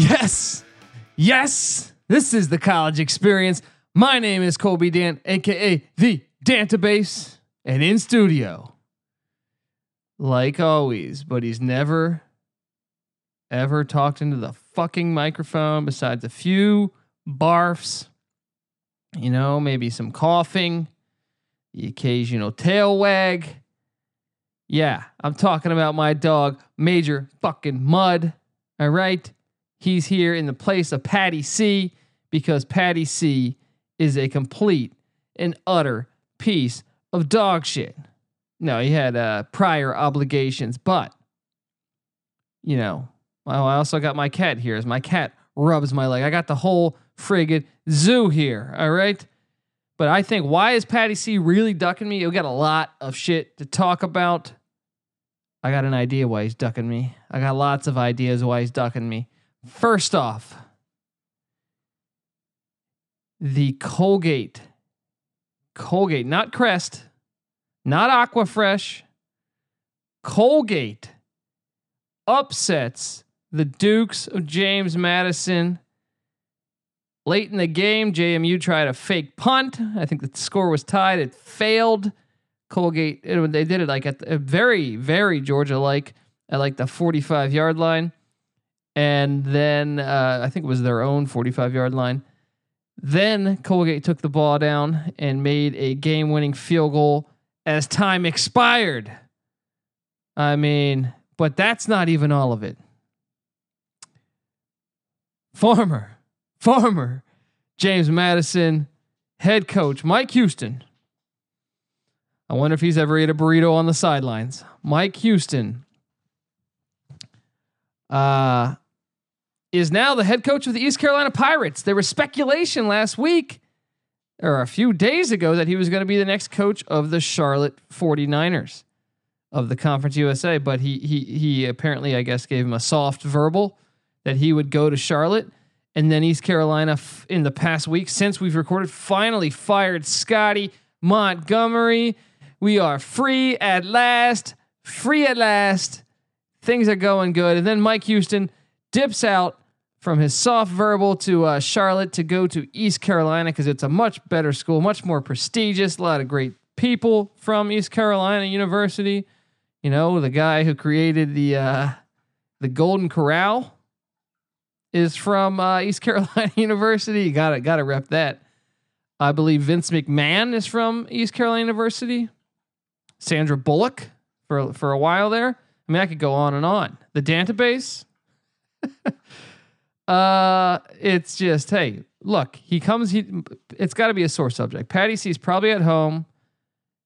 Yes. Yes. This is the college experience. My name is Colby Dan, aka the Dantabase, and in studio, like always, but he's never ever talked into the fucking microphone besides a few barfs, you know, maybe some coughing, the occasional tail wag. Yeah, I'm talking about my dog, Major fucking Mud. All right. He's here in the place of Patty C because Patty C is a complete and utter piece of dog shit. No, he had uh, prior obligations, but you know, well, I also got my cat here. As my cat rubs my leg, I got the whole friggin' zoo here. All right. But I think why is Patty C really ducking me? We got a lot of shit to talk about. I got an idea why he's ducking me. I got lots of ideas why he's ducking me. First off, the Colgate, Colgate, not Crest, not Aquafresh, Colgate upsets the Dukes of James Madison. Late in the game, JMU tried a fake punt. I think the score was tied. It failed. Colgate, they did it like at a very, very Georgia like at like the 45 yard line. And then uh, I think it was their own 45 yard line. Then Colgate took the ball down and made a game winning field goal as time expired. I mean, but that's not even all of it. Former, former James Madison head coach Mike Houston I wonder if he's ever ate a burrito on the sidelines. Mike Houston uh, is now the head coach of the East Carolina Pirates. There was speculation last week or a few days ago that he was going to be the next coach of the Charlotte 49ers of the Conference USA, but he he he apparently I guess gave him a soft verbal that he would go to Charlotte. And then East Carolina f- in the past week since we've recorded finally fired Scottie Montgomery we are free at last, free at last. Things are going good. And then Mike Houston dips out from his soft verbal to uh, Charlotte to go to East Carolina because it's a much better school, much more prestigious. A lot of great people from East Carolina University. You know, the guy who created the uh, the Golden Corral is from uh, East Carolina University. You got to got to rep that. I believe Vince McMahon is from East Carolina University. Sandra Bullock for for a while there. I mean, I could go on and on. The Dantabase. uh, it's just hey, look, he comes. He it's got to be a sore subject. Patty C's probably at home,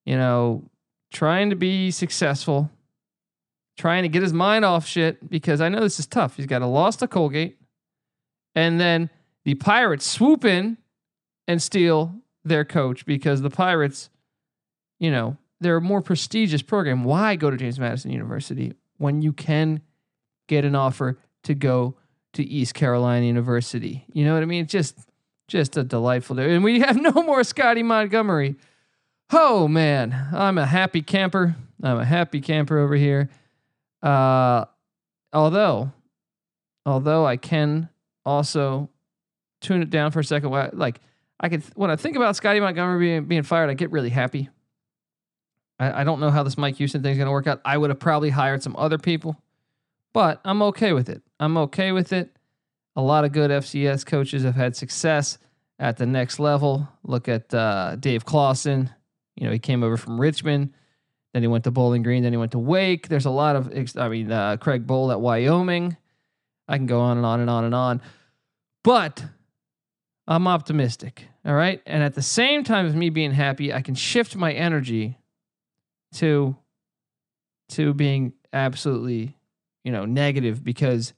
you know, trying to be successful, trying to get his mind off shit because I know this is tough. He's got a loss to Colgate, and then the Pirates swoop in and steal their coach because the Pirates, you know, they're a more prestigious program. Why go to James Madison University when you can get an offer to go to East Carolina University? You know what I mean? It's just just a delightful day. And we have no more Scottie Montgomery. Oh man, I'm a happy camper. I'm a happy camper over here. Uh, although, although I can also tune it down for a second. Like I could, when I think about Scottie Montgomery being, being fired, I get really happy I, I don't know how this Mike Houston thing is going to work out. I would have probably hired some other people, but I'm okay with it. I'm okay with it. A lot of good FCS coaches have had success at the next level. Look at uh, Dave Clawson. You know, he came over from Richmond. Then he went to Bowling Green. Then he went to Wake. There's a lot of, I mean, uh, Craig Bohl at Wyoming. I can go on and on and on and on. But I'm optimistic. All right. And at the same time as me being happy, I can shift my energy to to being absolutely, you know, negative because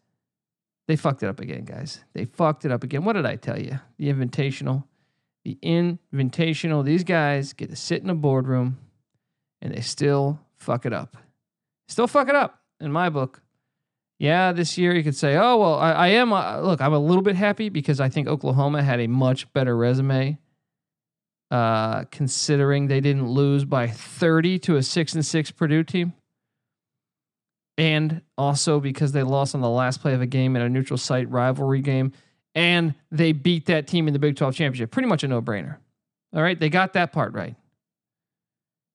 they fucked it up again, guys. They fucked it up again. What did I tell you? The invitational. The invitational, these guys get to sit in a boardroom and they still fuck it up. Still fuck it up in my book. Yeah, this year you could say, oh, well, I, I am. Uh, look, I'm a little bit happy because I think Oklahoma had a much better resume uh, considering they didn't lose by 30 to a 6 and 6 Purdue team and also because they lost on the last play of a game in a neutral site rivalry game, and they beat that team in the Big 12 championship. Pretty much a no brainer. All right, they got that part right.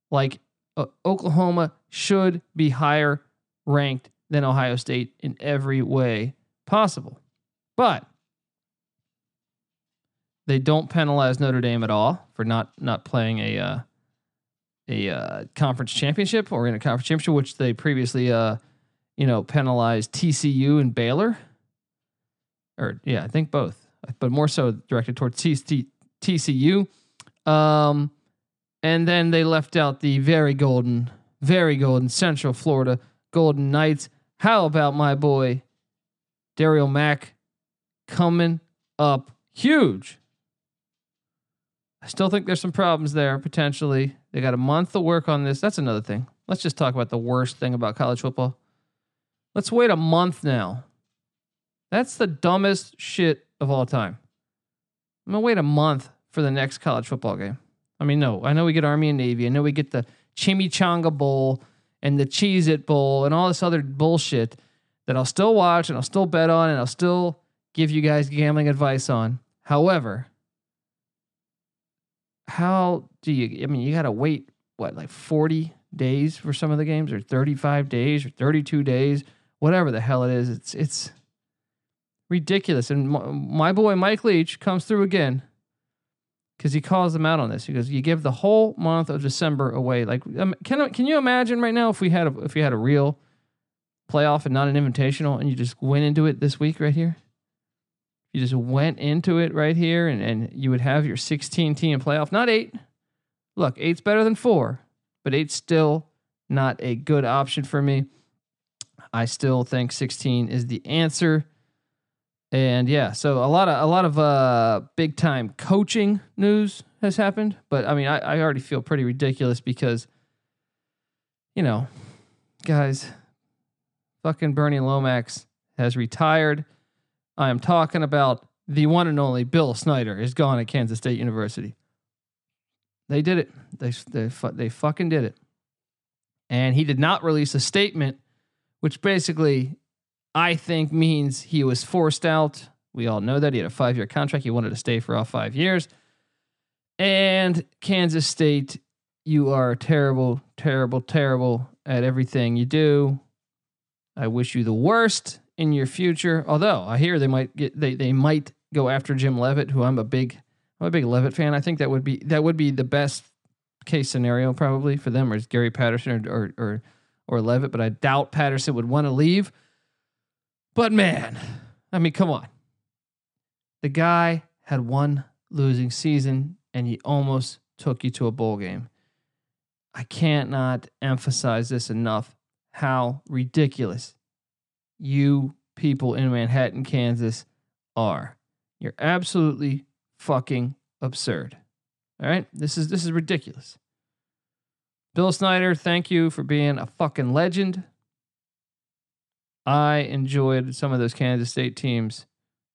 Like uh, Oklahoma should be higher ranked than Ohio State in every way possible, but they don't penalize Notre Dame at all for not not playing a uh, a uh, conference championship or in a conference championship, which they previously uh, you know, penalized TCU and Baylor. Or yeah, I think both, but more so directed towards TCU. Um, and then they left out the very golden, very golden Central Florida Golden Knights. How about my boy Darriel Mack coming up huge? I still think there's some problems there potentially. They got a month to work on this. That's another thing. Let's just talk about the worst thing about college football. Let's wait a month now. That's the dumbest shit of all time. I'm to wait a month for the next college football game. I mean, no, I know we get Army and Navy. I know we get the Chimichanga Bowl and the Cheez It Bowl and all this other bullshit that I'll still watch and I'll still bet on and I'll still give you guys gambling advice on. However, how do you, I mean, you got to wait, what, like 40 days for some of the games or 35 days or 32 days? whatever the hell it is. It's it's ridiculous. And my boy Mike Leach comes through again because he calls them out on this. He goes, "You give the whole month of December away. Like, um, can can you imagine right now if we had a, if we had a real playoff and not an invitational, and you just went into it this week right here? You just went into it right here, and and you would have your 16 team playoff, not eight. Look, eight's better than four, but eight's still not a good option for me. I still think 16 is the answer. And yeah, so a lot of a lot of uh, big time coaching news has happened, but I mean, I, I already feel pretty ridiculous because, you know, guys, fucking Bernie Lomax has retired. I am talking about the one and only Bill Snyder is gone at Kansas State University. They did it. They they they fucking did it. And he did not release a statement which basically I think means he was forced out. We all know that. He had a five year contract. He wanted to stay for all five years. And Kansas State, you are terrible, terrible, terrible at everything you do. I wish you the worst in your future. Although I hear they might get they they might go after Jim Leavitt, who I'm a big I'm a big Leavitt fan. I think that would be that would be the best case scenario probably for them, or Gary Patterson or or, or or Leavitt, but I doubt Patterson would want to leave. But man, I mean, come on. The guy had one losing season and he almost took you to a bowl game. I can't not emphasize this enough how ridiculous you people in Manhattan, Kansas are. You're absolutely fucking absurd. All right? This is this is ridiculous. Bill Snyder, thank you for being a fucking legend. I enjoyed some of those Kansas State teams,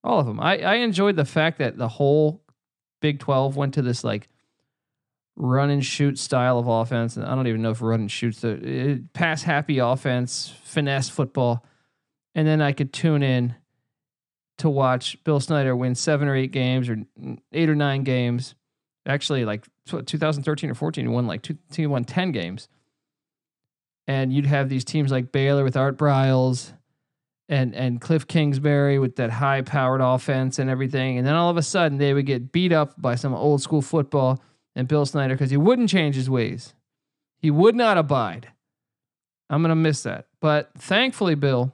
all of them. I, I enjoyed the fact that the whole Big 12 went to this like run and shoot style of offense. And I don't even know if run and shoot's the eh, pass happy offense, finesse football. And then I could tune in to watch Bill Snyder win seven or eight games or eight or nine games actually like 2013 or 14 he won like two, he won 10 games and you'd have these teams like baylor with art briles and and Cliff Kingsbury with that high powered offense and everything. And then all of a sudden they would get beat up by some old school football and Bill Snyder because he wouldn't change his ways. He would not abide. I'm gonna miss that. But thankfully, Bill,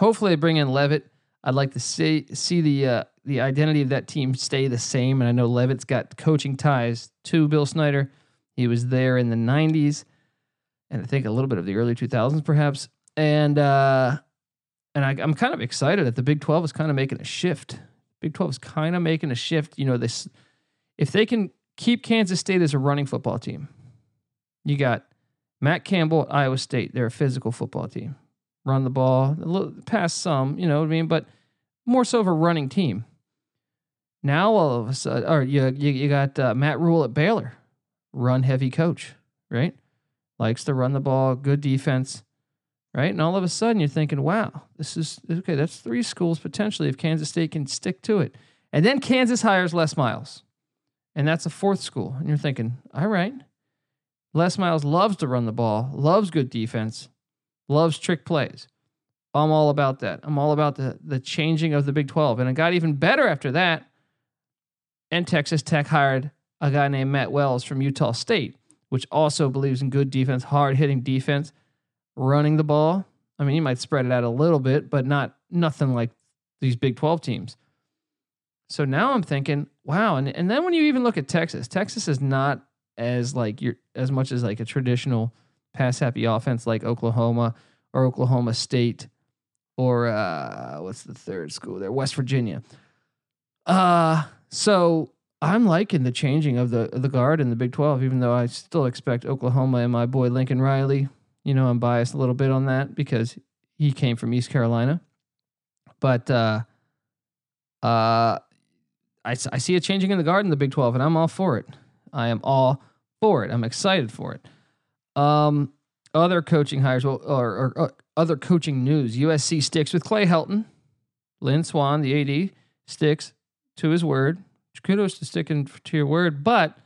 hopefully they bring in Leavitt. I'd like to see see the uh, the identity of that team stay the same. And I know Leavitt's got coaching ties to Bill Snyder. He was there in the '90s, and I think a little bit of the early 2000s, perhaps. And uh, and I, I'm kind of excited that the Big 12 is kind of making a shift. Big 12 is kind of making a shift. You know, this if they can keep Kansas State as a running football team, you got Matt Campbell at Iowa State. They're a physical football team. Run the ball, a little past some, you know what I mean, but more so of a running team. Now all of a sudden, or you you, you got uh, Matt Rhule at Baylor, run heavy coach, right? Likes to run the ball, good defense right? And all of a sudden you're thinking, wow, this is okay, that's three schools potentially if Kansas State can stick to it. And then Kansas hires Les Miles. And that's a fourth school. And you're thinking, all right. Les Miles loves to run the ball, loves good defense, loves trick plays. I'm all about that. I'm all about the the changing of the Big 12. And it got even better after that. And Texas Tech hired a guy named Matt Wells from Utah State, which also believes in good defense, hard hitting defense running the ball. I mean, you might spread it out a little bit, but not nothing like these Big 12 teams. So now I'm thinking, wow, and and then when you even look at Texas, Texas is not as like you're as much as like a traditional pass happy offense like Oklahoma or Oklahoma State or uh what's the third school there? West Virginia. Uh so I'm liking the changing of the the guard in the Big 12 even though I still expect Oklahoma and my boy Lincoln Riley you know, I'm biased a little bit on that because he came from East Carolina. But uh, uh, I, I see a changing in the guard in the Big 12, and I'm all for it. I am all for it. I'm excited for it. Um, other coaching hires well, or, or, or, other coaching news USC sticks with Clay Helton. Lynn Swann, the AD, sticks to his word. Kudos to sticking to your word, but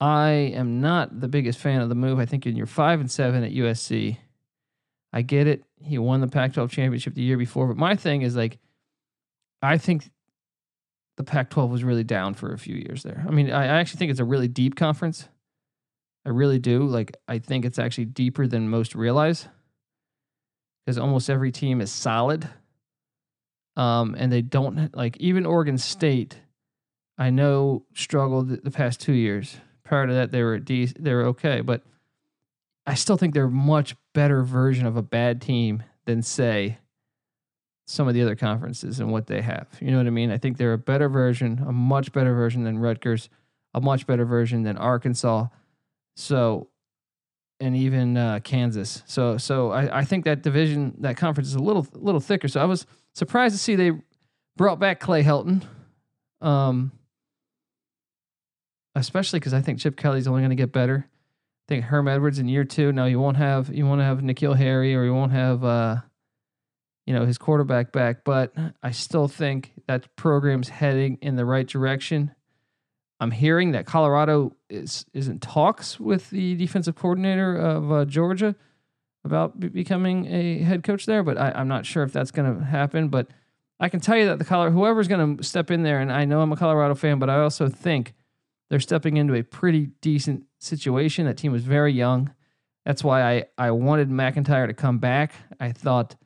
I am not the biggest fan of the move. I think in your five and seven at USC, I get it. He won the Pac-12 championship the year before, but my thing is like, I think the Pac-12 was really down for a few years there. I mean, I actually think it's a really deep conference. I really do. Like, I think it's actually deeper than most realize because almost every team is solid. Um, and they don't like even Oregon State. I know struggled the past two years prior to that they were de- they were okay, but I still think they're a much better version of a bad team than say some of the other conferences and what they have. You know what I mean? I think they're a better version, a much better version than Rutgers, a much better version than Arkansas. So, and even uh, Kansas. So, so I, I think that division, that conference is a little, little thicker. So I was surprised to see they brought back Clay Helton. Um, especially because I think Chip Kelly's only going to get better. I think Herm Edwards in year two. Now you won't have you won't have N'Keal Harry or you won't have uh, you know his quarterback back, but I still think that program's heading in the right direction. I'm hearing that Colorado is is in talks with the defensive coordinator of uh, Georgia about becoming a head coach there, but I, am not sure if that's going to happen. But I can tell you that the Colorado whoever's going to step in there, and I know I'm a Colorado fan, but I also think they're stepping into a pretty decent situation. That team was very young. That's why I, I wanted MacIntyre to come back. I thought,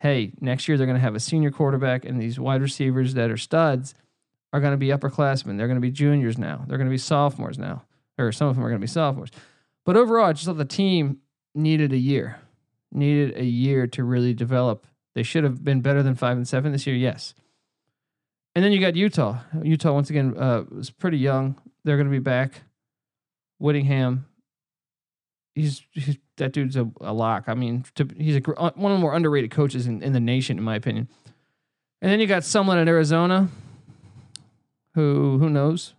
hey, next year they're going to have a senior quarterback, and these wide receivers that are studs are going to be upperclassmen. They're going to be juniors now. They're going to be sophomores now, or some of them are going to be sophomores. But overall, I just thought the team needed a year, needed a year to really develop. They should have been better than five and seven this year, yes. And then you got Utah. Utah once again uh, was pretty young. They're going to be back. Whittingham, he's, he's that dude's a, a lock. I mean, to, he's a, uh, one of the more underrated coaches in, in the nation, in my opinion. And then you got someone in Arizona who who knows.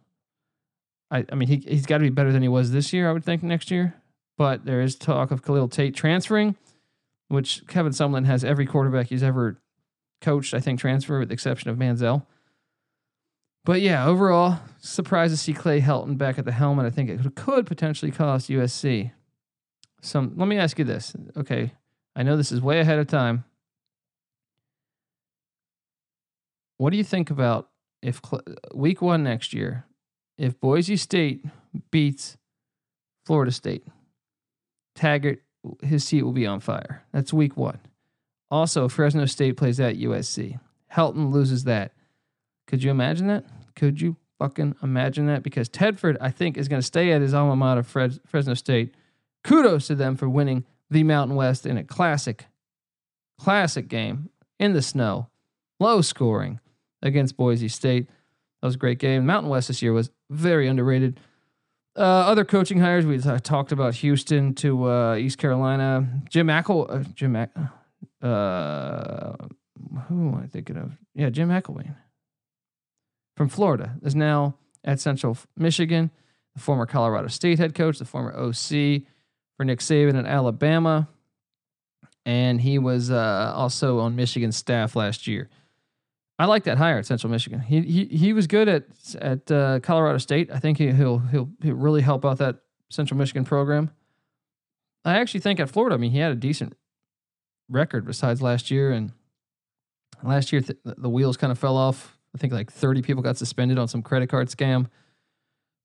I, I mean, he he's got to be better than he was this year. I would think next year. But there is talk of Khalil Tate transferring, which Kevin Sumlin has every quarterback he's ever coached, I think, transfer with the exception of Manziel. But yeah, overall, surprised to see Clay Helton back at the helmet. I think it could potentially cost USC. Some. Let me ask you this. Okay, I know this is way ahead of time, what do you think about if week one next year, if Boise State beats Florida State, Taggart, his seat will be on fire. That's week one. Also, Fresno State plays at USC. Helton loses that. Could you imagine that? Could you fucking imagine that? Because Tedford, I think, is going to stay at his alma mater, Fresno State. Kudos to them for winning the Mountain West in a classic, classic game in the snow, low scoring against Boise State. That was a great game. Mountain West this year was very underrated. Uh, other coaching hires we talked about Houston to uh, East Carolina. Jim Ackle, uh, Jim Ack, uh, who am I thinking of? Yeah, Jim McElwain from Florida is now at Central Michigan. The former Colorado State head coach, the former OC for Nick Saban at Alabama, and he was uh, also on Michigan's staff last year. I like that hire at Central Michigan. He he he was good at at uh, Colorado State. I think he, he'll he'll he'll really help out that Central Michigan program. I actually think at Florida, I mean, he had a decent record besides last year, and last year th- the wheels kind of fell off. I think like 30 people got suspended on some credit card scam.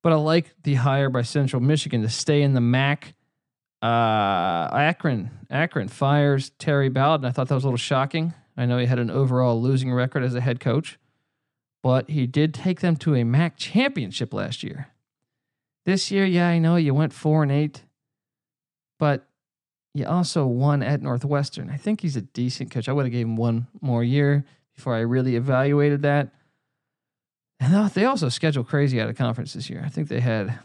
But I like the hire by Central Michigan to stay in the MAC. Uh, Akron, Akron fires Terry Bowden. I thought that was a little shocking. I know he had an overall losing record as a head coach, but he did take them to a MAC championship last year. This year, yeah, I know you went four and eight, but you also won at Northwestern. I think he's a decent coach. I would have gave him one more year before I really evaluated that. And they also scheduled crazy out of conference this year. I think they had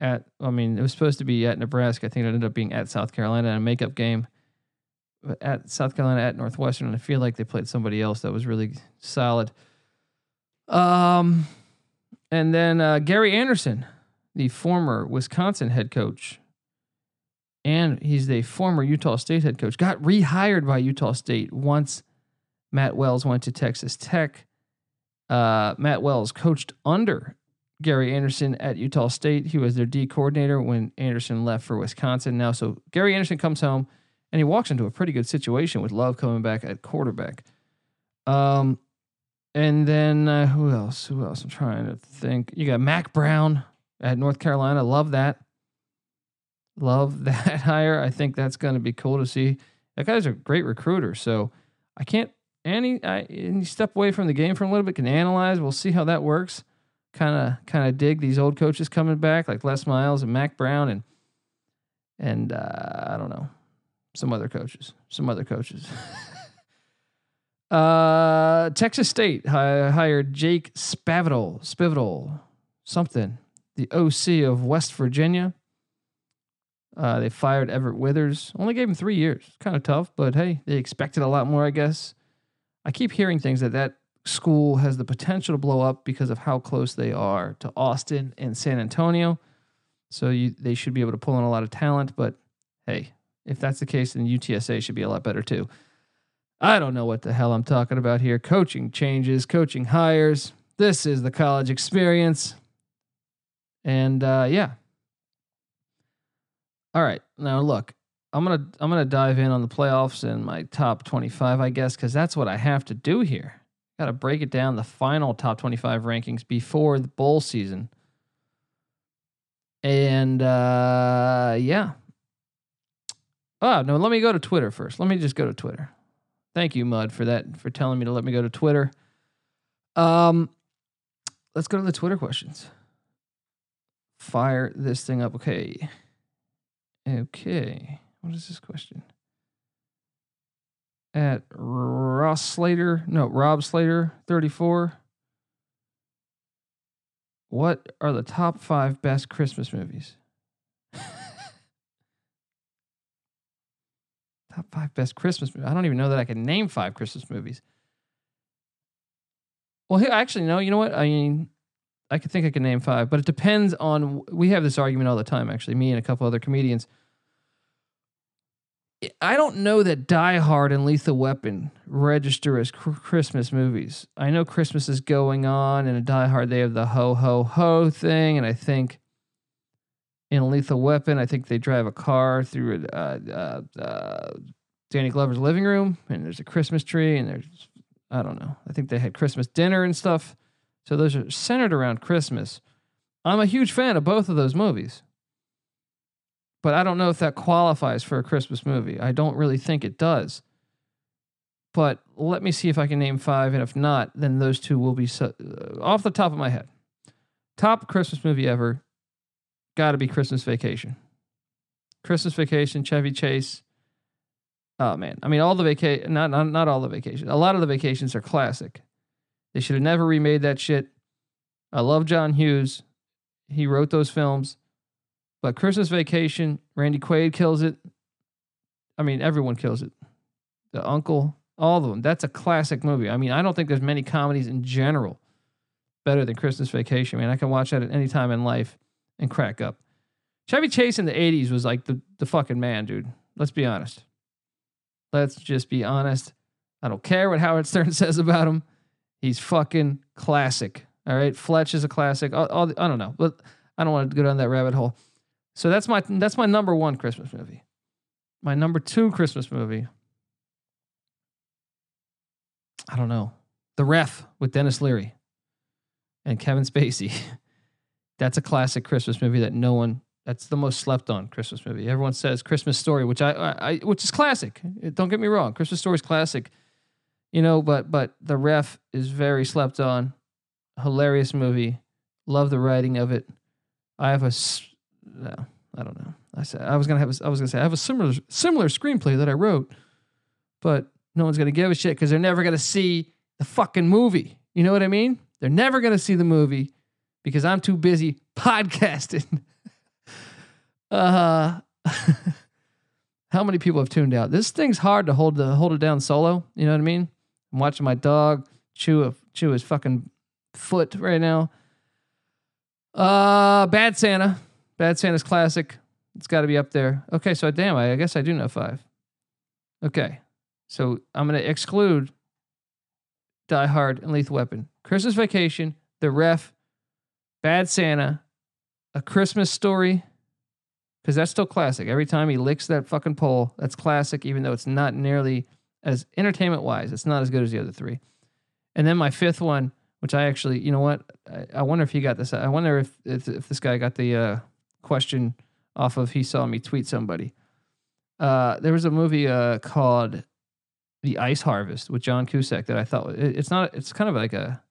at, I mean, it was supposed to be at Nebraska. I think it ended up being at South Carolina in a makeup game at South Carolina at Northwestern, and I feel like they played somebody else that was really solid. Um, and then uh, Gary Anderson, the former Wisconsin head coach, and he's the former Utah State head coach, got rehired by Utah State once Matt Wells went to Texas Tech. Uh, Matt Wells coached under Gary Anderson at Utah State. He was their D coordinator when Anderson left for Wisconsin. Now, so Gary Anderson comes home and he walks into a pretty good situation with Love coming back at quarterback. Um, and then uh, who else? Who else? I'm trying to think. You got Mack Brown at North Carolina. Love that. Love that hire. I think that's going to be cool to see. That guy's a great recruiter. So I can't. any I, he step away from the game for a little bit. Can analyze. We'll see how that works. Kind of, kind of dig these old coaches coming back, like Les Miles and Mack Brown, and and uh, I don't know some other coaches, some other coaches. uh, Texas State hired Jake Spavital, Spivital, something, the OC of West Virginia. Uh, they fired Everett Withers. Only gave him three years. Kind of tough, but hey, they expected a lot more, I guess. I keep hearing things that that school has the potential to blow up because of how close they are to Austin and San Antonio. So you, they should be able to pull in a lot of talent. But hey, if that's the case, then UTSA should be a lot better too. I don't know what the hell I'm talking about here. Coaching changes, coaching hires. This is the college experience. And uh, yeah. All right. Now look, I'm gonna I'm gonna dive in on the playoffs and my top 25, I guess, because that's what I have to do here. Got to break it down the final top 25 rankings before the bowl season. And uh, yeah, Oh, no, let me go to Twitter first. Let me just go to Twitter. Thank you, Mud, for that, for telling me to let me go to Twitter. Um, let's go to the Twitter questions. Fire this thing up. Okay. Okay. What is this question? At Ross Slater, no, Rob Slater, 34. What are the top five best Christmas movies? Top five best Christmas movies. I don't even know that I can name five Christmas movies. Well, actually, no. You know what? I mean, I could think I could name five, but it depends on. We have this argument all the time. Actually, me and a couple other comedians. I don't know that Die Hard and Lethal Weapon register as cr- Christmas movies. I know Christmas is going on, and in Die Hard they have the ho ho ho thing, and I think in Lethal Weapon, I think they drive a car through uh, uh, uh, Danny Glover's living room, and there's a Christmas tree, and there's I don't know. I think they had Christmas dinner and stuff. So those are centered around Christmas. I'm a huge fan of both of those movies. But I don't know if that qualifies for a Christmas movie. I don't really think it does. But let me see if I can name five. And if not, then those two will be so, uh, off the top of my head. Top Christmas movie ever. Got to be Christmas Vacation. Christmas Vacation, Chevy Chase. Oh man, I mean all the vacation, not, not not all the vacations. A lot of the vacations are classic. They should have never remade that shit. I love John Hughes. He wrote those films. But Christmas Vacation, Randy Quaid kills it. I mean, everyone kills it. The uncle, all of them. That's a classic movie. I mean, I don't think there's many comedies in general better than Christmas Vacation. Man, I can watch that at any time in life and crack up. Chevy Chase in the 80s was like the, the fucking man, dude. Let's be honest. Let's just be honest. I don't care what Howard Stern says about him. He's fucking classic. All right. Fletch is a classic. All, all, I don't know, but I don't want to go down that rabbit hole. So that's my that's my number one Christmas movie. My number two Christmas movie. I don't know. The Ref with Denis Leary and Kevin Spacey. That's a classic Christmas movie that no one. That's the most slept on Christmas movie. Everyone says Christmas Story, which I, I, I which is classic. Don't get me wrong, Christmas Story is classic. You know, but but The Ref is very slept on. Hilarious movie. Love the writing of it. I have a no, uh, I don't know. I said I was gonna have. A, I was gonna say I have a similar similar screenplay that I wrote, but no one's gonna give a shit because they're never gonna see the fucking movie. You know what I mean? They're never gonna see the movie because I'm too busy podcasting. uh, how many people have tuned out? This thing's hard to hold the hold it down solo. You know what I mean? I'm watching my dog chew a, chew his fucking foot right now. Uh, Bad Santa. Bad Santa's classic. It's got to be up there. Okay, so damn, I, I guess I do know five. Okay, so I'm to exclude Die Hard and Lethal Weapon. Christmas Vacation, The Ref, Bad Santa, A Christmas Story, because that's still classic. Every time he licks that fucking pole, that's classic, even though it's not nearly as entertainment wise, it's not as good as the other three. And then my fifth one, which I actually, you know what? I, I wonder if he got this. I wonder if if, if this guy got the uh, question off of he saw me tweet somebody. Uh, there was a movie uh, called The Ice Harvest with John Cusack that I thought it, it's not. It's kind of like a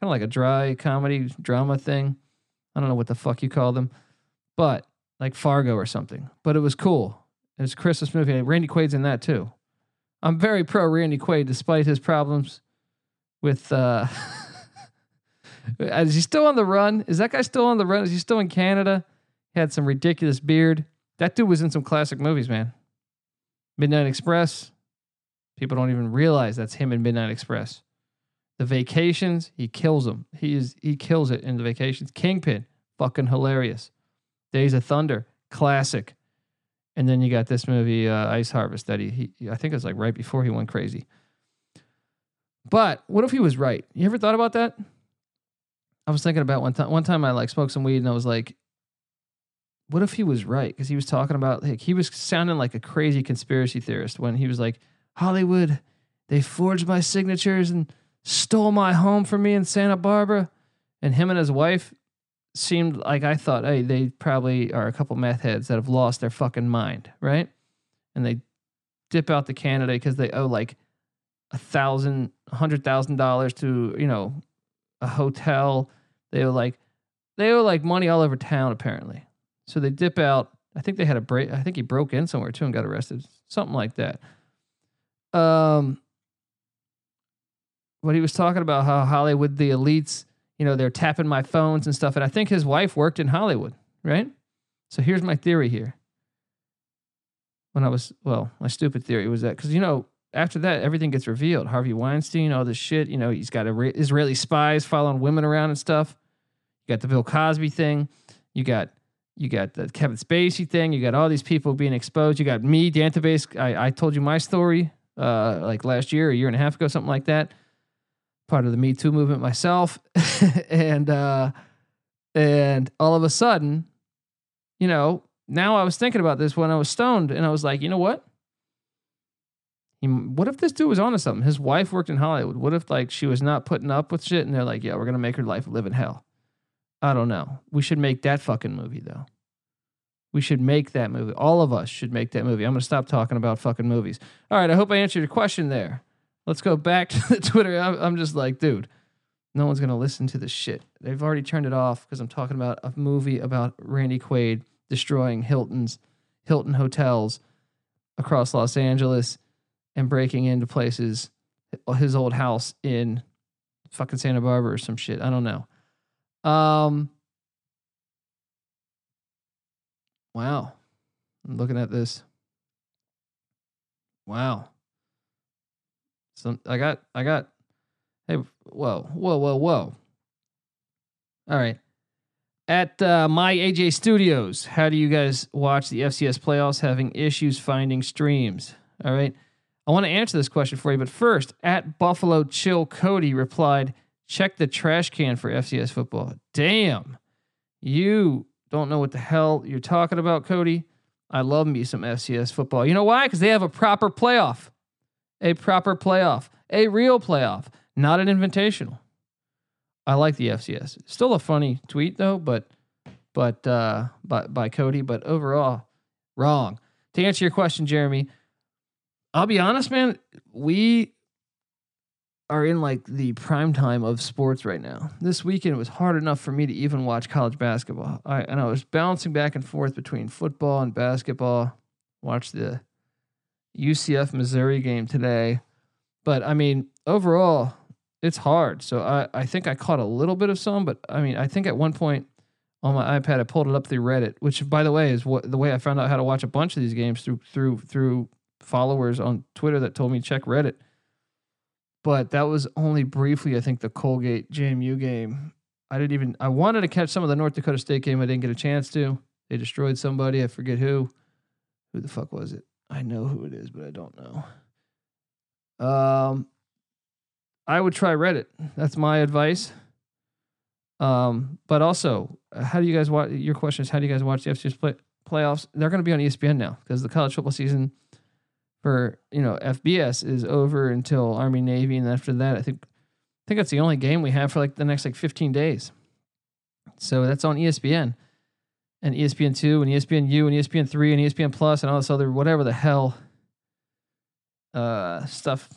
kind of like a dry comedy drama thing. I don't know what the fuck you call them, but like Fargo or something. But it was cool. It's a Christmas movie. Randy Quaid's in that too. I'm very pro Randy Quaid, despite his problems with. Uh, Is he still on the run? Is that guy still on the run? Is he still in Canada? He had some ridiculous beard. That dude was in some classic movies, man. Midnight Express. People don't even realize that's him in Midnight Express. The Vacations, he kills them. He is he kills it in the Vacations. Kingpin, fucking hilarious. Days of Thunder, classic. And then you got this movie, uh, Ice Harvest, that he, he I think it was like right before he went crazy. But what if he was right? You ever thought about that? I was thinking about one time. One time I like smoked some weed and I was like, what if he was right? Because he was talking about like he was sounding like a crazy conspiracy theorist when he was like, Hollywood, they forged my signatures and stole my home from me in Santa Barbara. And him and his wife seemed like I thought, hey, they probably are a couple meth heads that have lost their fucking mind, right? And they dip out the candidate because they owe like a thousand, a hundred thousand dollars to, you know, a hotel they were like, they owe like money all over town apparently. So they dip out. I think they had a break. I think he broke in somewhere too and got arrested, something like that. Um, but he was talking about how Hollywood, the elites, you know, they're tapping my phones and stuff. And I think his wife worked in Hollywood, right? So here's my theory here. When I was, well, my stupid theory was that because, you know, after that, everything gets revealed. Harvey Weinstein, all this shit. You know, he's got Israeli spies following women around and stuff. You got the Bill Cosby thing. You got you got the Kevin Spacey thing. You got all these people being exposed. You got me, Dantabase. I, I told you my story uh, like last year, a year and a half ago, something like that. Part of the Me Too movement myself, and uh, and all of a sudden, you know, now I was thinking about this when I was stoned, and I was like, you know what? What if this dude was onto something? His wife worked in Hollywood. What if like she was not putting up with shit and they're like, yeah, we're gonna make her life live in hell. I don't know. We should make that fucking movie though. We should make that movie. All of us should make that movie. I'm gonna stop talking about fucking movies. All right, I hope I answered your question there. Let's go back to the Twitter. I'm, I'm just like, dude, no one's gonna listen to this shit. They've already turned it off because I'm talking about a movie about Randy Quaid destroying Hilton's Hilton hotels across Los Angeles and breaking into places, his old house in fucking Santa Barbara or some shit. I don't know. Um, wow. I'm looking at this. Wow. Some I got I got hey whoa whoa whoa whoa. All right. At uh, my AJ Studios, how do you guys watch the FCS playoffs? Having issues finding streams. All right. I want to answer this question for you, but first, at Buffalo Chill Cody replied, check the trash can for FCS football. Damn. You don't know what the hell you're talking about, Cody. I love me some FCS football. You know why? Because they have a proper playoff, a proper playoff, a real playoff, not an invitational. I like the FCS. Still a funny tweet though, but but uh, by by Cody. But overall, wrong. To answer your question, Jeremy, I'll be honest, man. We are in like the prime time of sports right now. This weekend was hard enough for me to even watch college basketball. I and I was bouncing back and forth between football and basketball. Watched the UCF Missouri game today. But I mean, overall, it's hard. So I, I think I caught a little bit of some, but I mean, I think at one point on my iPad I pulled it up through Reddit, which by the way is what the way I found out how to watch a bunch of these games through through through followers on Twitter that told me check Reddit but that was only briefly. I think the Colgate JMU game. I didn't even. I wanted to catch some of the North Dakota State game. I didn't get a chance to. They destroyed somebody. I forget who. Who the fuck was it? I know who it is, but I don't know. Um, I would try Reddit. That's my advice. Um, but also, how do you guys watch? Your question is, how do you guys watch the FCS play, playoffs? They're going to be on ESPN now because the college football season for you know FBS is over until Army Navy, and after that, I think I think that's the only game we have for like the next like 15 days. So that's on ESPN and ESPN two and ESPN U and ESPN three and ESPN Plus and all this other whatever the hell uh, stuff.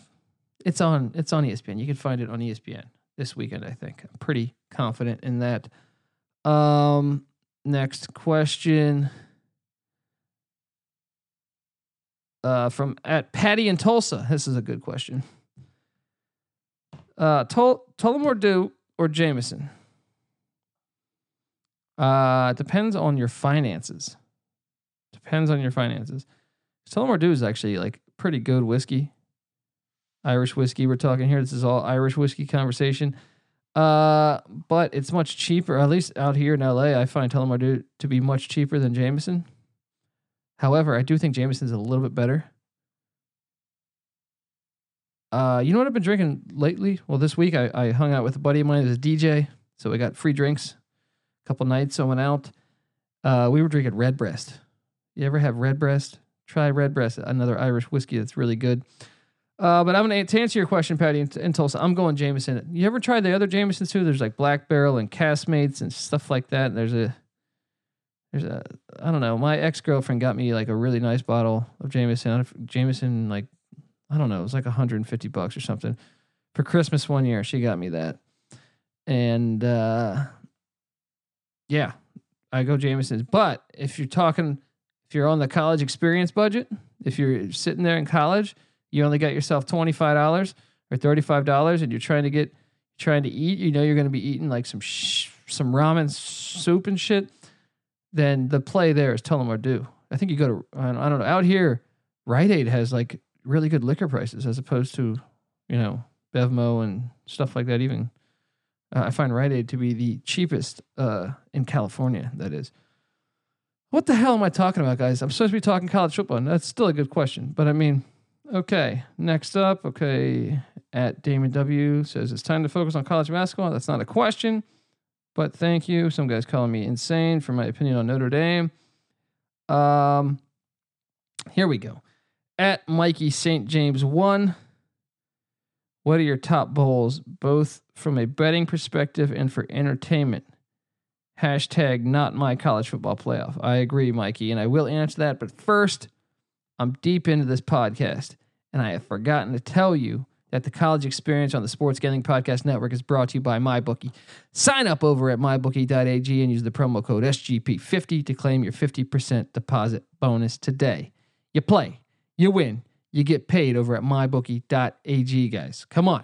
It's on it's on ESPN. You can find it on ESPN this weekend. I think I'm pretty confident in that. Um, next question uh, from at Patty in Tulsa. This is a good question. Uh, Tol- Tullamore Dew or Jameson? Uh, it depends on your finances. Depends on your finances. Tullamore Dew is actually like pretty good whiskey. Irish whiskey. We're talking here. This is all Irish whiskey conversation. Uh, but it's much cheaper. At least out here in LA, I find Tullamore Dew to be much cheaper than Jameson. However, I do think Jameson's a little bit better. Uh, you know what I've been drinking lately? Well, this week I, I hung out with a buddy of mine as a DJ, so I got free drinks. Couple nights I went out. Uh, we were drinking Redbreast. You ever have Redbreast? Try Redbreast, another Irish whiskey that's really good. Uh, but I'm gonna to answer your question, Patty, in, Tulsa. I'm going Jameson. You ever tried the other Jamesons too? There's like Black Barrel and Caskmates and stuff like that. And there's a there's a I don't know. My ex girlfriend got me like a really nice bottle of Jameson. Jameson, like I don't know, it was like 150 bucks or something for Christmas one year. She got me that, and uh, yeah, I go Jameson's. But if you're talking, if you're on the college experience budget, if you're sitting there in college, you only got yourself twenty five dollars or thirty five dollars, and you're trying to get trying to eat. You know you're going to be eating like some sh- some ramen soup and shit then the play there is Tullamore Dew. I think you go to I don't know out here, Rite Aid has like really good liquor prices as opposed to you know Bevmo and stuff like that. Even uh, I find Rite Aid to be the cheapest uh, in California. That is. What the hell am I talking about, guys? I'm supposed to be talking college football. And that's still a good question, but I mean, okay. Next up, okay, at Damon W says it's time to focus on college basketball. That's not a question. But thank you. Some guys calling me insane for my opinion on Notre Dame. Um, here we go. at Mikey St. James 1. What are your top bowls, both from a betting perspective and for entertainment? Hashtag not my college football playoff. I agree, Mikey, and I will answer that. But first, I'm deep into this podcast, and I have forgotten to tell you that the college experience on the Sports Gambling Podcast Network is brought to you by MyBookie. Sign up over at mybookie.ag and use the promo code SGP50 to claim your 50% deposit bonus today. You play, you win, you get paid over at mybookie.ag, guys. Come on.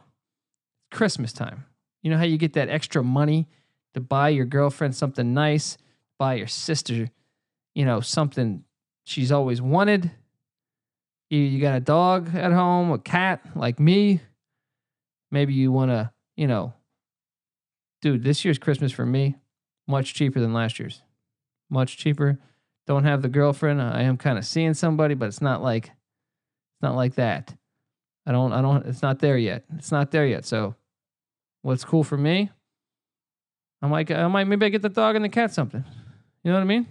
Christmas time. You know how you get that extra money to buy your girlfriend something nice, buy your sister, you know, something she's always wanted? You, you got a dog at home, a cat like me. Maybe you want to, you know, dude, this year's Christmas for me, much cheaper than last year's. Much cheaper. Don't have the girlfriend. I am kind of seeing somebody, but it's not like it's not like that. I don't I don't it's not there yet. It's not there yet. So what's cool for me? I might I might maybe I get the dog and the cat something. You know what I mean?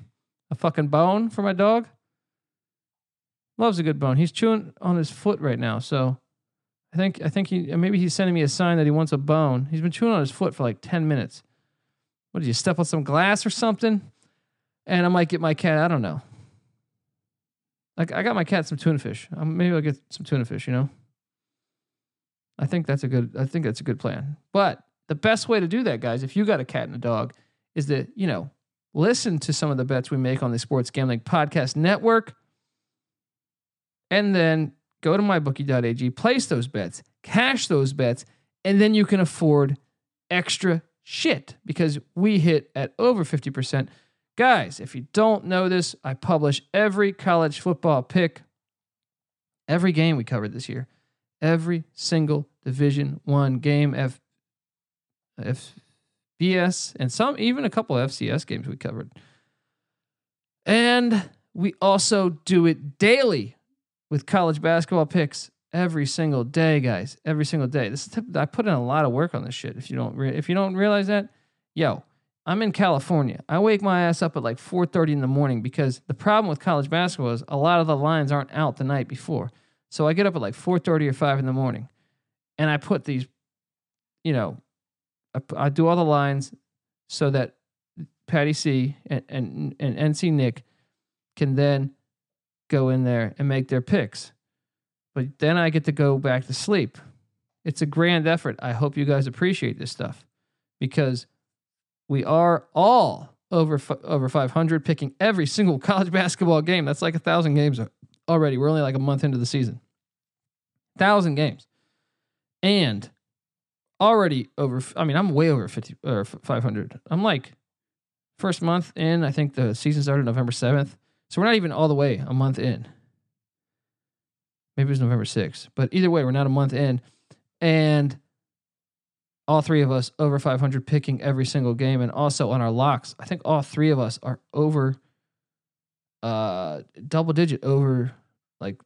A fucking bone for my dog. Loves a good bone. He's chewing on his foot right now, so I think I think he maybe he's sending me a sign that he wants a bone. He's been chewing on his foot for like ten minutes. What did you step on some glass or something? And I might get my cat. I don't know. Like I got my cat some tuna fish. Um, maybe I'll get some tuna fish. You know. I think that's a good. I think that's a good plan. But the best way to do that, guys, if you got a cat and a dog, is to you know listen to some of the bets we make on the Sports Gambling Podcast Network and then go to mybookie.ag, place those bets, cash those bets, and then you can afford extra shit because we hit at over 50%. Guys, if you don't know this, I publish every college football pick, every game we covered this year, every single Division 1 game F FBS and some even a couple FCS games we covered. And we also do it daily with college basketball picks every single day, guys. Every single day. This is I put in a lot of work on this shit. If you don't if you don't realize that, yo, I'm in California. I wake my ass up at like 4:30 in the morning because the problem with college basketball is a lot of the lines aren't out the night before. So I get up at like 4:30 or 5 in the morning, and I put these, you know, I, I do all the lines so that Patty C and, and and NC Nick can then go in there and make their picks. But then I get to go back to sleep. It's a grand effort. I hope you guys appreciate this stuff because we are all over over 500 picking every single college basketball game. That's like a thousand games already. We're only like a month into the season. Thousand games, and already over. I mean, I'm way over 50 or 500. I'm like first month in. I think the season started November 7th. So we're not even all the way a month in. Maybe it was November 6th. But either way, we're not a month in. And all three of us over 500 picking every single game. And also on our locks, I think all three of us are over uh double digit over like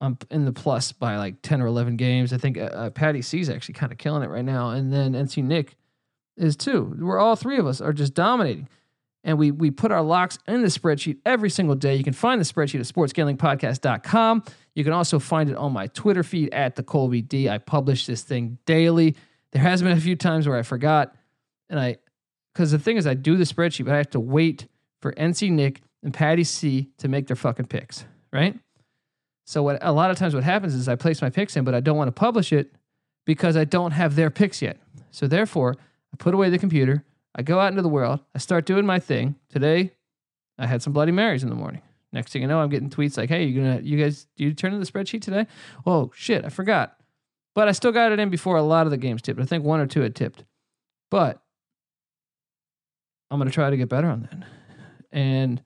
I'm in the plus by like 10 or 11 games. I think uh, uh Patty C's actually kind of killing it right now. And then NC Nick is too. We're all three of us are just dominating and we we put our locks in the spreadsheet every single day. You can find the spreadsheet at sportsgamblingpodcast.com. You can also find it on my Twitter feed at the Colby D. I publish this thing daily. There has been a few times where I forgot, and I because the thing is I do the spreadsheet, but I have to wait for NC Nick and Patty C to make their fucking picks, right? So what a lot of times what happens is I place my picks in, but I don't want to publish it because I don't have their picks yet. So therefore, I put away the computer. I go out into the world. I start doing my thing. Today, I had some Bloody Marys in the morning. Next thing you know, I'm getting tweets like, "Hey, you gonna, you guys, do you turn in the spreadsheet today?" Oh shit, I forgot. But I still got it in before a lot of the games tipped. I think one or two had tipped. But I'm gonna try to get better on that. And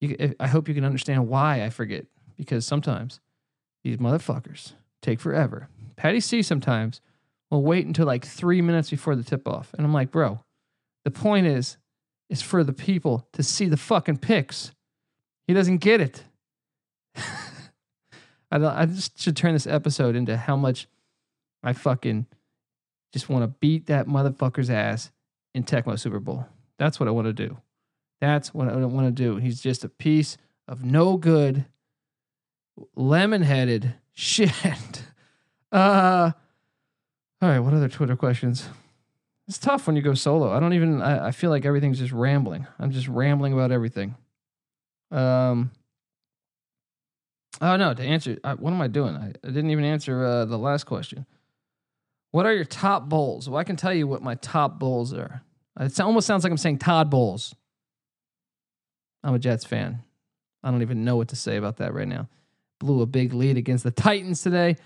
you, I hope you can understand why I forget because sometimes these motherfuckers take forever. Patty C sometimes will wait until like three minutes before the tip off. And I'm like, bro, the point is, is for the people to see the fucking picks. He doesn't get it. I, don't, I just should turn this episode into how much I fucking just want to beat that motherfucker's ass in Tecmo Super Bowl. That's what I want to do. That's what I want to do. He's just a piece of no good. lemon headed shit. Uh, all right. What other Twitter questions? It's tough when you go solo. I don't even. I, I feel like everything's just rambling. I'm just rambling about everything. Um. Oh no! To answer, I, what am I doing? I, I didn't even answer uh, the last question. What are your top bowls? Well, I can tell you what my top bowls are. It almost sounds like I'm saying Todd Bowles. I'm a Jets fan. I don't even know what to say about that right now. Blew a big lead against the Titans today.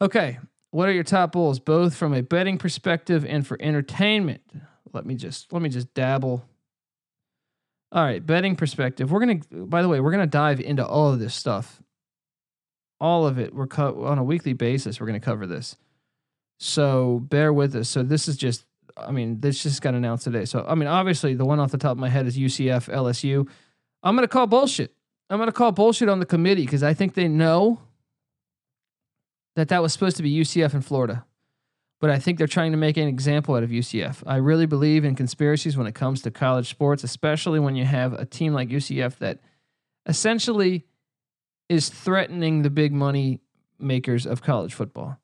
Okay, what are your top bowls, both from a betting perspective and for entertainment? Let me just let me just dabble. All right, betting perspective. We're gonna. By the way, we're gonna dive into all of this stuff. All of it. We're co- on a weekly basis. We're gonna cover this. So bear with us. So this is just. I mean, this just got announced today. So I mean, obviously, the one off the top of my head is UCF LSU. I'm gonna call bullshit. I'm gonna call bullshit on the committee because I think they know that that was supposed to be UCF in Florida. But I think they're trying to make an example out of UCF. I really believe in conspiracies when it comes to college sports, especially when you have a team like UCF that essentially is threatening the big money makers of college football.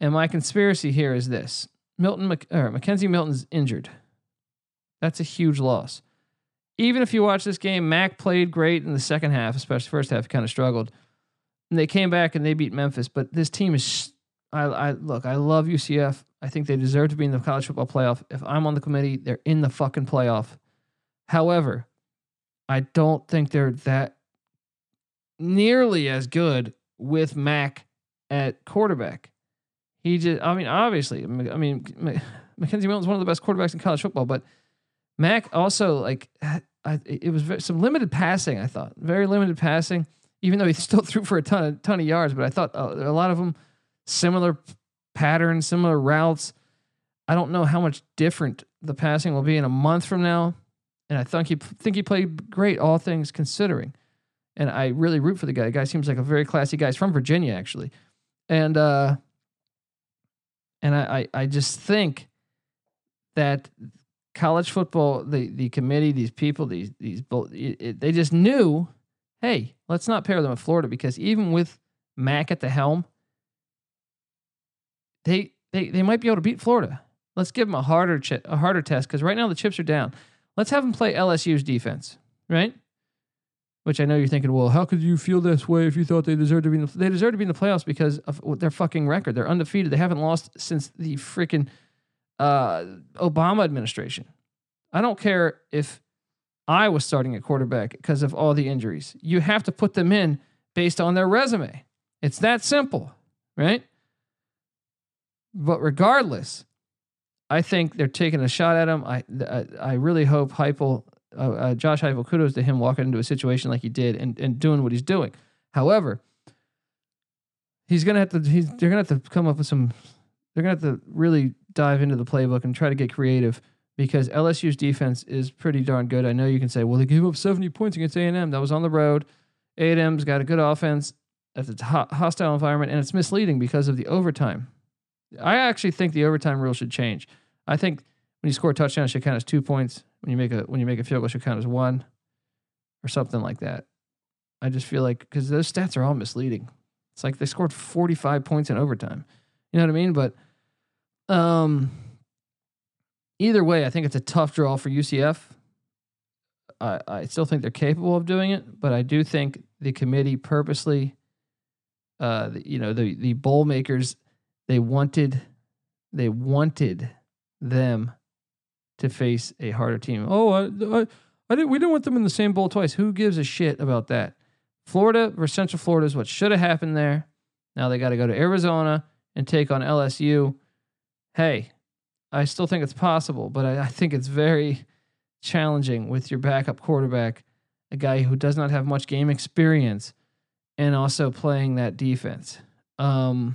And my conspiracy here is this Milton or McKenzie Milton's injured. That's a huge loss. Even if you watch this game, Mack played great in the second half, especially first half, kind of struggled. And they came back and they beat Memphis. But this team is, I, I look, I love UCF. I think they deserve to be in the college football playoff. If I'm on the committee, they're in the fucking playoff. However, I don't think they're that nearly as good with Mack at quarterback. He just, I mean, obviously, I mean, McKenzie Milton's one of the best quarterbacks in college football, but Mack also like, I, it was some limited passing. I thought very limited passing even though he still threw for a ton of ton of yards. But I thought uh, a lot of them similar patterns, similar routes. I don't know how much different the passing will be in a month from now, and I think he think he played great, all things considering. And I really root for the guy. The guy seems like a very classy guy. He's from Virginia, actually, and uh, and I, I, I just think that college football, the the committee, these people, these these they just knew hey, let's not pair them with Florida because even with Mack at the helm, they they they might be able to beat Florida. Let's give them a harder a harder test because right now the chips are down. Let's have them play LSU's defense, right? Which I know you're thinking, well, how could you feel this way if you thought they deserved to be in the, they deserve to be in the playoffs because of their fucking record. They're undefeated. They haven't lost since the freaking uh, Obama administration. I don't care if I was starting at quarterback because of all the injuries. You have to put them in based on their resume. It's that simple, right? But regardless, I think they're taking a shot at him. I I, I really hope Heupel, uh, uh, Josh Heupel, kudos to him walking into a situation like he did and, and doing what he's doing. However, he's gonna have to. He's they're gonna have to come up with some. They're gonna have to really dive into the playbook and try to get creative because LSU's defense is pretty darn good. I know you can say, well, they gave up 70 points against A&M. That was on the road. A&M's got a good offense. It's a hostile environment, and it's misleading because of the overtime. I actually think the overtime rule should change. I think when you score a touchdown, it should count as two points. When you make a when you make a field goal, should count as one, or something like that. I just feel like because those stats are all misleading. It's like they scored 45 points in overtime. You know what I mean? But um either way, I think it's a tough draw for UCF. I, I still think they're capable of doing it, but I do think the committee purposely, uh, you know, the the bowl makers, they wanted, they wanted them to face a harder team. Oh, I, I, I didn't. We didn't want them in the same bowl twice. Who gives a shit about that? Florida versus Central Florida is what should have happened there. Now they got to go to Arizona and take on LSU. Hey, I still think it's possible, but I, I think it's very challenging with your backup quarterback, a guy who does not have much game experience, and also playing that defense. Um,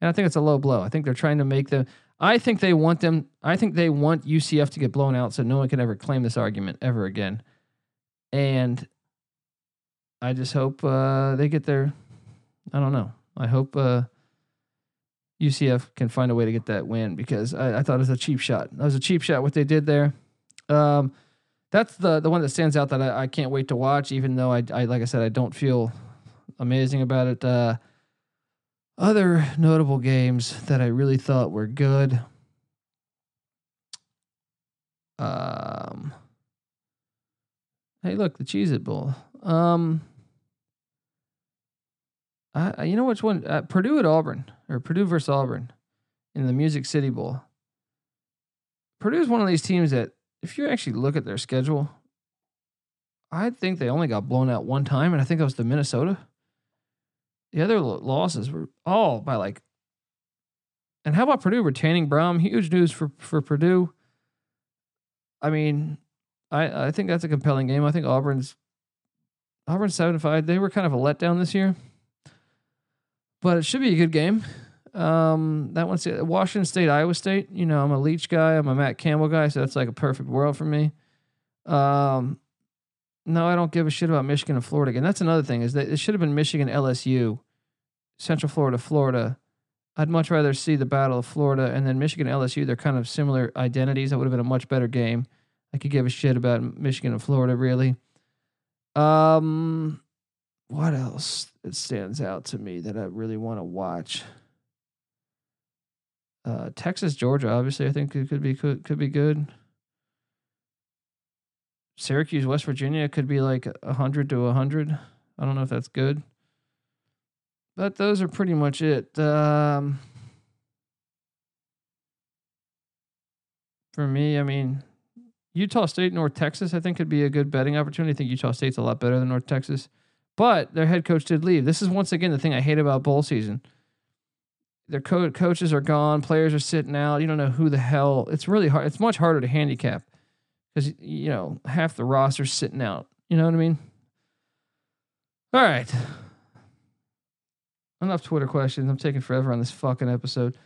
and I think it's a low blow. I think they're trying to make them. I think they want them. I think they want UCF to get blown out so no one can ever claim this argument ever again. And I just hope uh, they get their. I don't know. I hope uh, UCF can find a way to get that win because I, I thought it was a cheap shot. That was a cheap shot what they did there. Um, that's the the one that stands out that I, I can't wait to watch. Even though I, I like I said I don't feel amazing about it. Uh, other notable games that I really thought were good. Um, hey, look, the Cheez It Bowl. Um, I, you know which one? Uh, Purdue at Auburn or Purdue versus Auburn in the Music City Bowl. Purdue is one of these teams that, if you actually look at their schedule, I think they only got blown out one time, and I think that was the Minnesota. The other losses were all by like. And how about Purdue retaining Brohm? Huge news for for Purdue. I mean, I I think that's a compelling game. I think Auburn's Auburn's seven five. They were kind of a letdown this year, but it should be a good game. Um, that one's Washington State, Iowa State. You know, I'm a Leach guy. I'm a Matt Campbell guy, so that's like a perfect world for me. Um, no, I don't give a shit about Michigan and Florida again. That's another thing is that it should have been Michigan, LSU, Central Florida, Florida. I'd much rather see the Battle of Florida and then Michigan, LSU. They're kind of similar identities. That would have been a much better game. I could give a shit about Michigan and Florida really. Um, what else it stands out to me that I really want to watch? Uh, Texas, Georgia, obviously, I think it could be could, could be good. Syracuse, West Virginia could be like a hundred to a hundred. I don't know if that's good, but those are pretty much it. Um, for me, I mean, Utah State, North Texas, I think could be a good betting opportunity. I think Utah State's a lot better than North Texas, but their head coach did leave. This is once again the thing I hate about bowl season. Their co- coaches are gone, players are sitting out. You don't know who the hell. It's really hard. It's much harder to handicap because you know half the roster's sitting out. You know what I mean? All right. Enough Twitter questions. I'm taking forever on this fucking episode.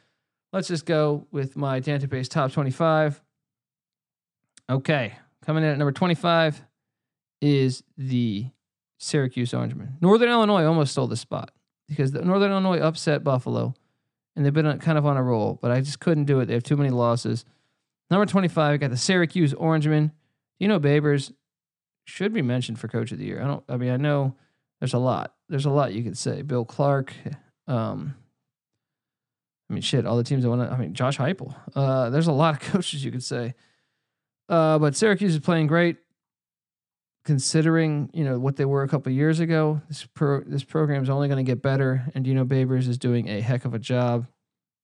Let's just go with my Dantabase top 25. Okay. Coming in at number 25 is the Syracuse Orangemen. Northern Illinois almost stole the spot because Northern Illinois upset Buffalo and they've been kind of on a roll, but I just couldn't do it. They have too many losses. Number 25, I got the Syracuse Orangemen. You know, Babers should be mentioned for coach of the year. I don't, I mean, I know there's a lot. There's a lot you could say. Bill Clark. Um, I mean, shit, all the teams that want to, I mean, Josh Heupel. Uh, there's a lot of coaches you could say. Uh, but Syracuse is playing great considering, you know, what they were a couple years ago. This pro, this program is only going to get better. And Dino Babers is doing a heck of a job.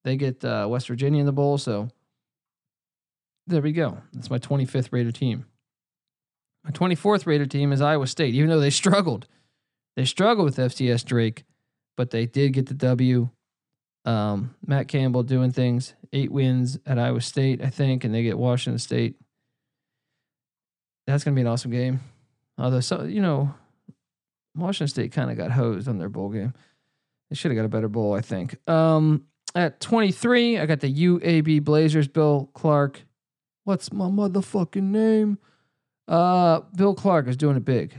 They get uh, West Virginia in the bowl, so there we go. That's my 25th rated team. My 24th rated team is Iowa State, even though they struggled. They struggled with FCS Drake, but they did get the W. Um, Matt Campbell doing things, eight wins at Iowa State, I think, and they get Washington State. That's going to be an awesome game. Although, so you know, Washington State kind of got hosed on their bowl game. They should have got a better bowl, I think. Um, at 23, I got the UAB Blazers, Bill Clark What's my motherfucking name? Uh, Bill Clark is doing it big.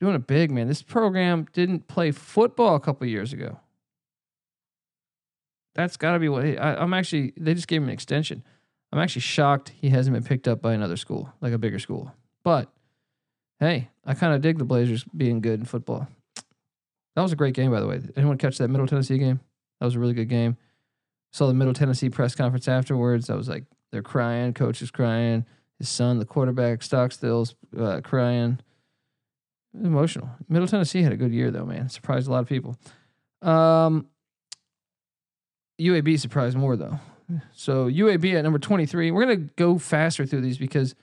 Doing it big, man. This program didn't play football a couple years ago. That's got to be what he, I, I'm actually. They just gave him an extension. I'm actually shocked he hasn't been picked up by another school, like a bigger school. But hey, I kind of dig the Blazers being good in football. That was a great game, by the way. Anyone catch that Middle Tennessee game? That was a really good game. Saw the Middle Tennessee press conference afterwards. I was like, they're crying. Coach is crying. His son, the quarterback, Stockstill's uh, crying. Emotional. Middle Tennessee had a good year though, man. Surprised a lot of people. Um, UAB surprised more though. So UAB at number 23. We're gonna go faster through these because,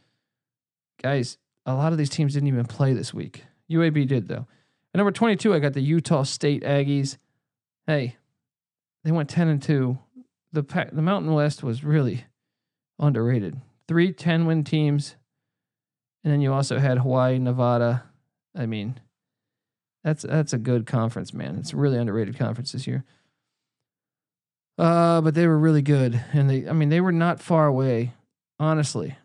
guys, a lot of these teams didn't even play this week. UAB did though. At number 22, I got the Utah State Aggies. Hey, they went 10 and 2. The the Mountain West was really underrated. Three 10 win teams. And then you also had Hawaii, Nevada. I mean, that's that's a good conference, man. It's a really underrated conference this year. Uh, but they were really good. And they I mean, they were not far away, honestly.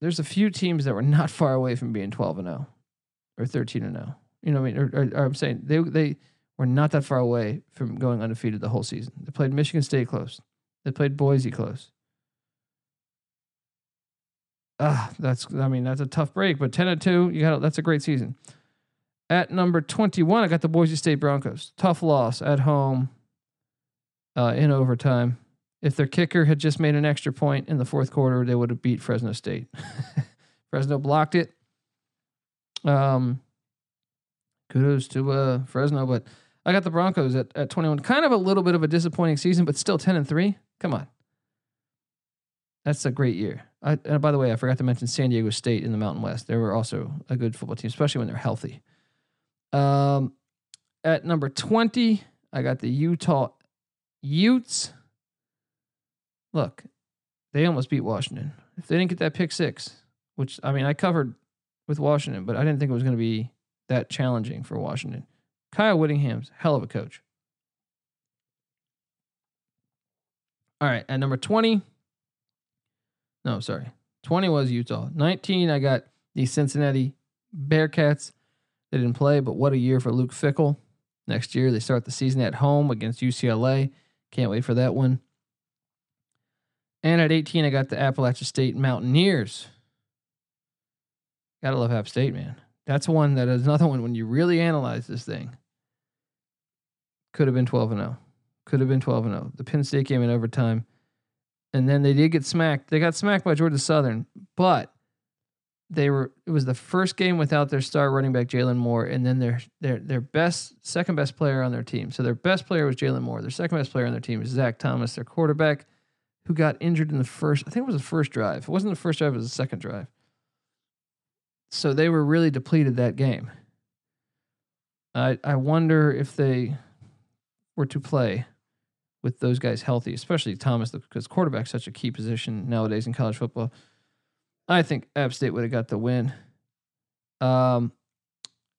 There's a few teams that were not far away from being 12 and 0 or 13 and 0. You know what I mean? Or, or, or I'm saying they they were not that far away from going undefeated the whole season. They played Michigan State close. They played Boise close ah, that's I mean that's a tough break, but ten and two, you got that's a great season. At number 21, I got the Boise State Broncos. Tough loss at home uh, in overtime. If their kicker had just made an extra point in the fourth quarter, they would have beat Fresno State. Fresno blocked it. Um, kudos to uh, Fresno, but I got the Broncos at, at 21. Kind of a little bit of a disappointing season, but still 10 and 3. Come on. That's a great year. I, and by the way, I forgot to mention San Diego State in the Mountain West. They were also a good football team, especially when they're healthy. Um, at number 20, I got the Utah Utes. Look, they almost beat Washington. If they didn't get that pick six, which I mean, I covered with Washington, but I didn't think it was going to be that challenging for Washington. Kyle Whittingham's hell of a coach. All right, at number 20. No, sorry. 20 was Utah. 19, I got the Cincinnati Bearcats. They didn't play, but what a year for Luke Fickell. Next year, they start the season at home against UCLA. Can't wait for that one. And at 18, I got the Appalachian State Mountaineers. Gotta love App State, man. That's one that is another one when you really analyze this thing. Could have been 12 and 0. Could have been 12 and 0. The Penn State game in overtime. And then they did get smacked. They got smacked by Georgia Southern, but they were it was the first game without their star running back Jalin Moore, and then their their their best second best player on their team. So their best player was Jalin Moore. Their second best player on their team was Zach Thomas, their quarterback, who got injured in the first. I think it was the first drive. It wasn't the first drive. It was the second drive. So they were really depleted that game. I I wonder if they were to play with those guys healthy, especially Thomas, because quarterback's such a key position nowadays in college football. I think App State would have got the win. Um,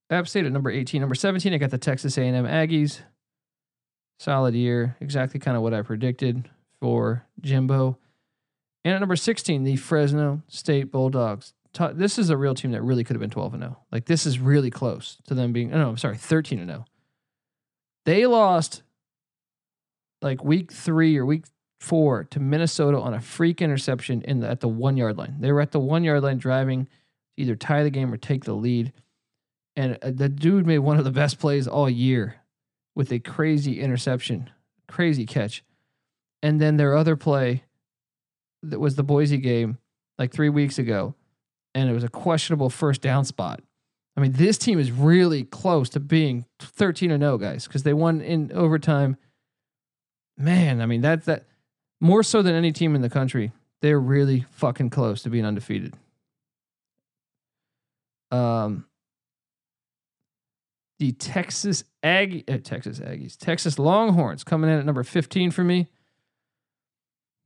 App State at number 18. Number 17, I got the Texas A&M Aggies. Solid year. Exactly kind of what I predicted for Jimbo. And at number 16, the Fresno State Bulldogs. This is a real team that really could have been 12 and 0. Like this is really close to them being, oh, no, I'm sorry, 13 and 0. They lost like week three or week four to Minnesota on a freak interception in the, at the one yard line. They were at the one yard line driving to either tie the game or take the lead. And uh, the dude made one of the best plays all year with a crazy interception, crazy catch. And then their other play that was the Boise game like three weeks ago, and it was a questionable first down spot. I mean, this team is really close to being 13 0, guys, because they won in overtime. Man, I mean, that's that more so than any team in the country. They're really fucking close to being undefeated. Um, the Texas Aggie, uh, Texas Aggies, Texas Longhorns coming in at number 15 for me.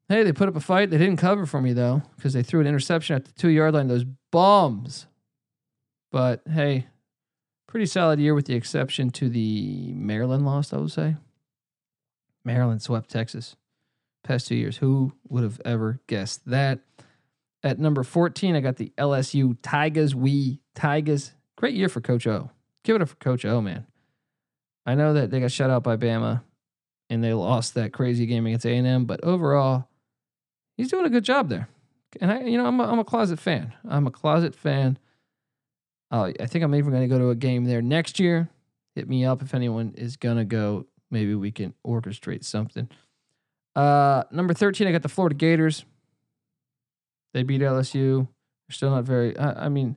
Hey, they put up a fight. They didn't cover for me though because they threw an interception at the two yard line. Those bums. But hey, pretty solid year with the exception to the Maryland loss. I would say. Maryland swept Texas past two years. Who would have ever guessed that? At number 14, I got the LSU Tigers. We Tigers. Great year for Coach O. Give it up for Coach O, man. I know that they got shut out by Bama and they lost that crazy game against A&M, but overall, he's doing a good job there. And I, you know, I'm a, I'm a closet fan. I'm a closet fan. Uh, I think I'm even going to go to a game there next year. Hit me up if anyone is going to go. Maybe we can orchestrate something. Uh, number 13, I got the Florida Gators. They beat LSU. They're still not very, I, I mean,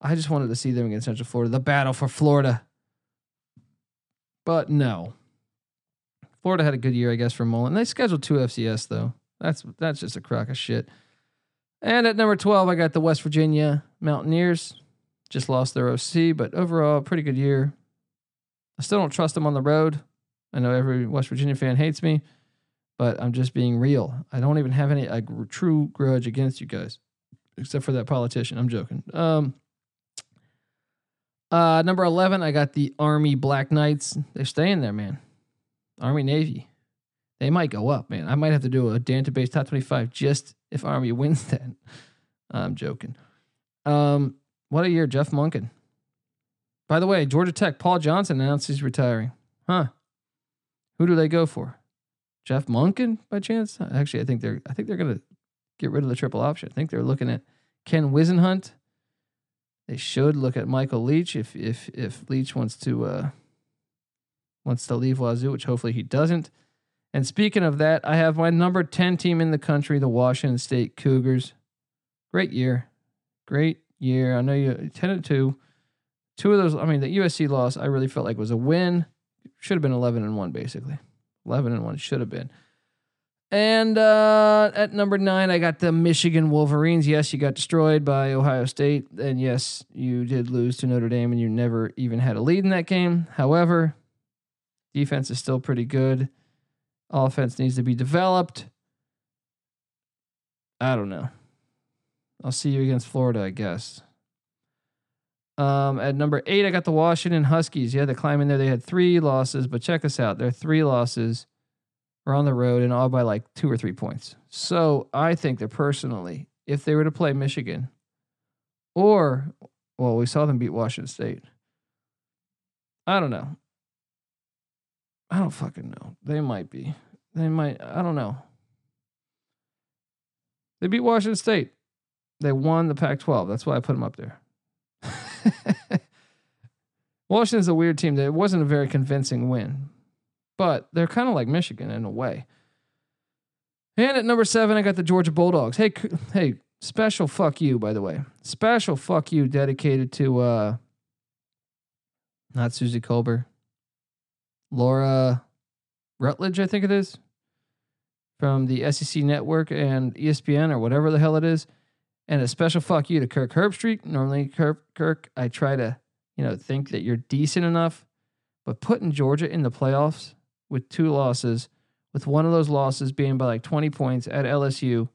I just wanted to see them against Central Florida, the battle for Florida. But no. Florida had a good year, I guess, for Mullen. They scheduled two FCS, though. That's that's just a crock of shit. And at number 12, I got the West Virginia Mountaineers. Just lost their OC, but overall, pretty good year. I still don't trust them on the road. I know every West Virginia fan hates me but I'm just being real. I don't even have any a true grudge against you guys, except for that politician. I'm joking. Um, uh, number 11, I got the Army Black Knights. They're staying there, man. Army Navy. They might go up, man. I might have to do a Danta database top 25 just if Army wins that. I'm joking. Um, what a year, Jeff Monken. By the way, Georgia Tech, Paul Johnson announced he's retiring. Huh. Who do they go for? Jeff Monken by chance? Actually, I think they're I think they're gonna get rid of the triple option. I think they're looking at Ken Whisenhunt They should look at Michael Leach if if if Leach wants to uh, wants to leave Wazoo, which hopefully he doesn't. And speaking of that, I have my number 10 team in the country, the Washington State Cougars. Great year. Great year. I know you 10 and 2. Two of those, I mean, the USC loss, I really felt like was a win. Should have been 11 and 1, basically. 11 and 1 should have been. And uh, at number nine, I got the Michigan Wolverines. Yes, you got destroyed by Ohio State. And yes, you did lose to Notre Dame and you never even had a lead in that game. However, defense is still pretty good. Offense needs to be developed. I don't know. I'll see you against Florida, I guess. Um, at number eight, I got the Washington Huskies. Yeah, they climb in there. They had three losses, but check us out. Their three losses are on the road and all by like two or three points. So I think that personally, if they were to play Michigan, or well, we saw them beat Washington State. I don't know. I don't fucking know. They might be. They might. I don't know. They beat Washington State. They won the Pac 12. That's why I put them up there. Washington's a weird team. It wasn't a very convincing win, but they're kind of like Michigan in a way. And at number seven, I got the Georgia Bulldogs. Hey, hey, special fuck you, by the way. Special fuck you dedicated to uh not Suzy Kolber, Laura Rutledge, I think it is, from the SEC Network and ESPN or whatever the hell it is. And a special fuck you to Kirk Herbstreit. Normally, Kirk, Kirk, I try to, you know, think that you're decent enough, but putting Georgia in the playoffs with two losses, with one of those losses being by like 20 points at LSU,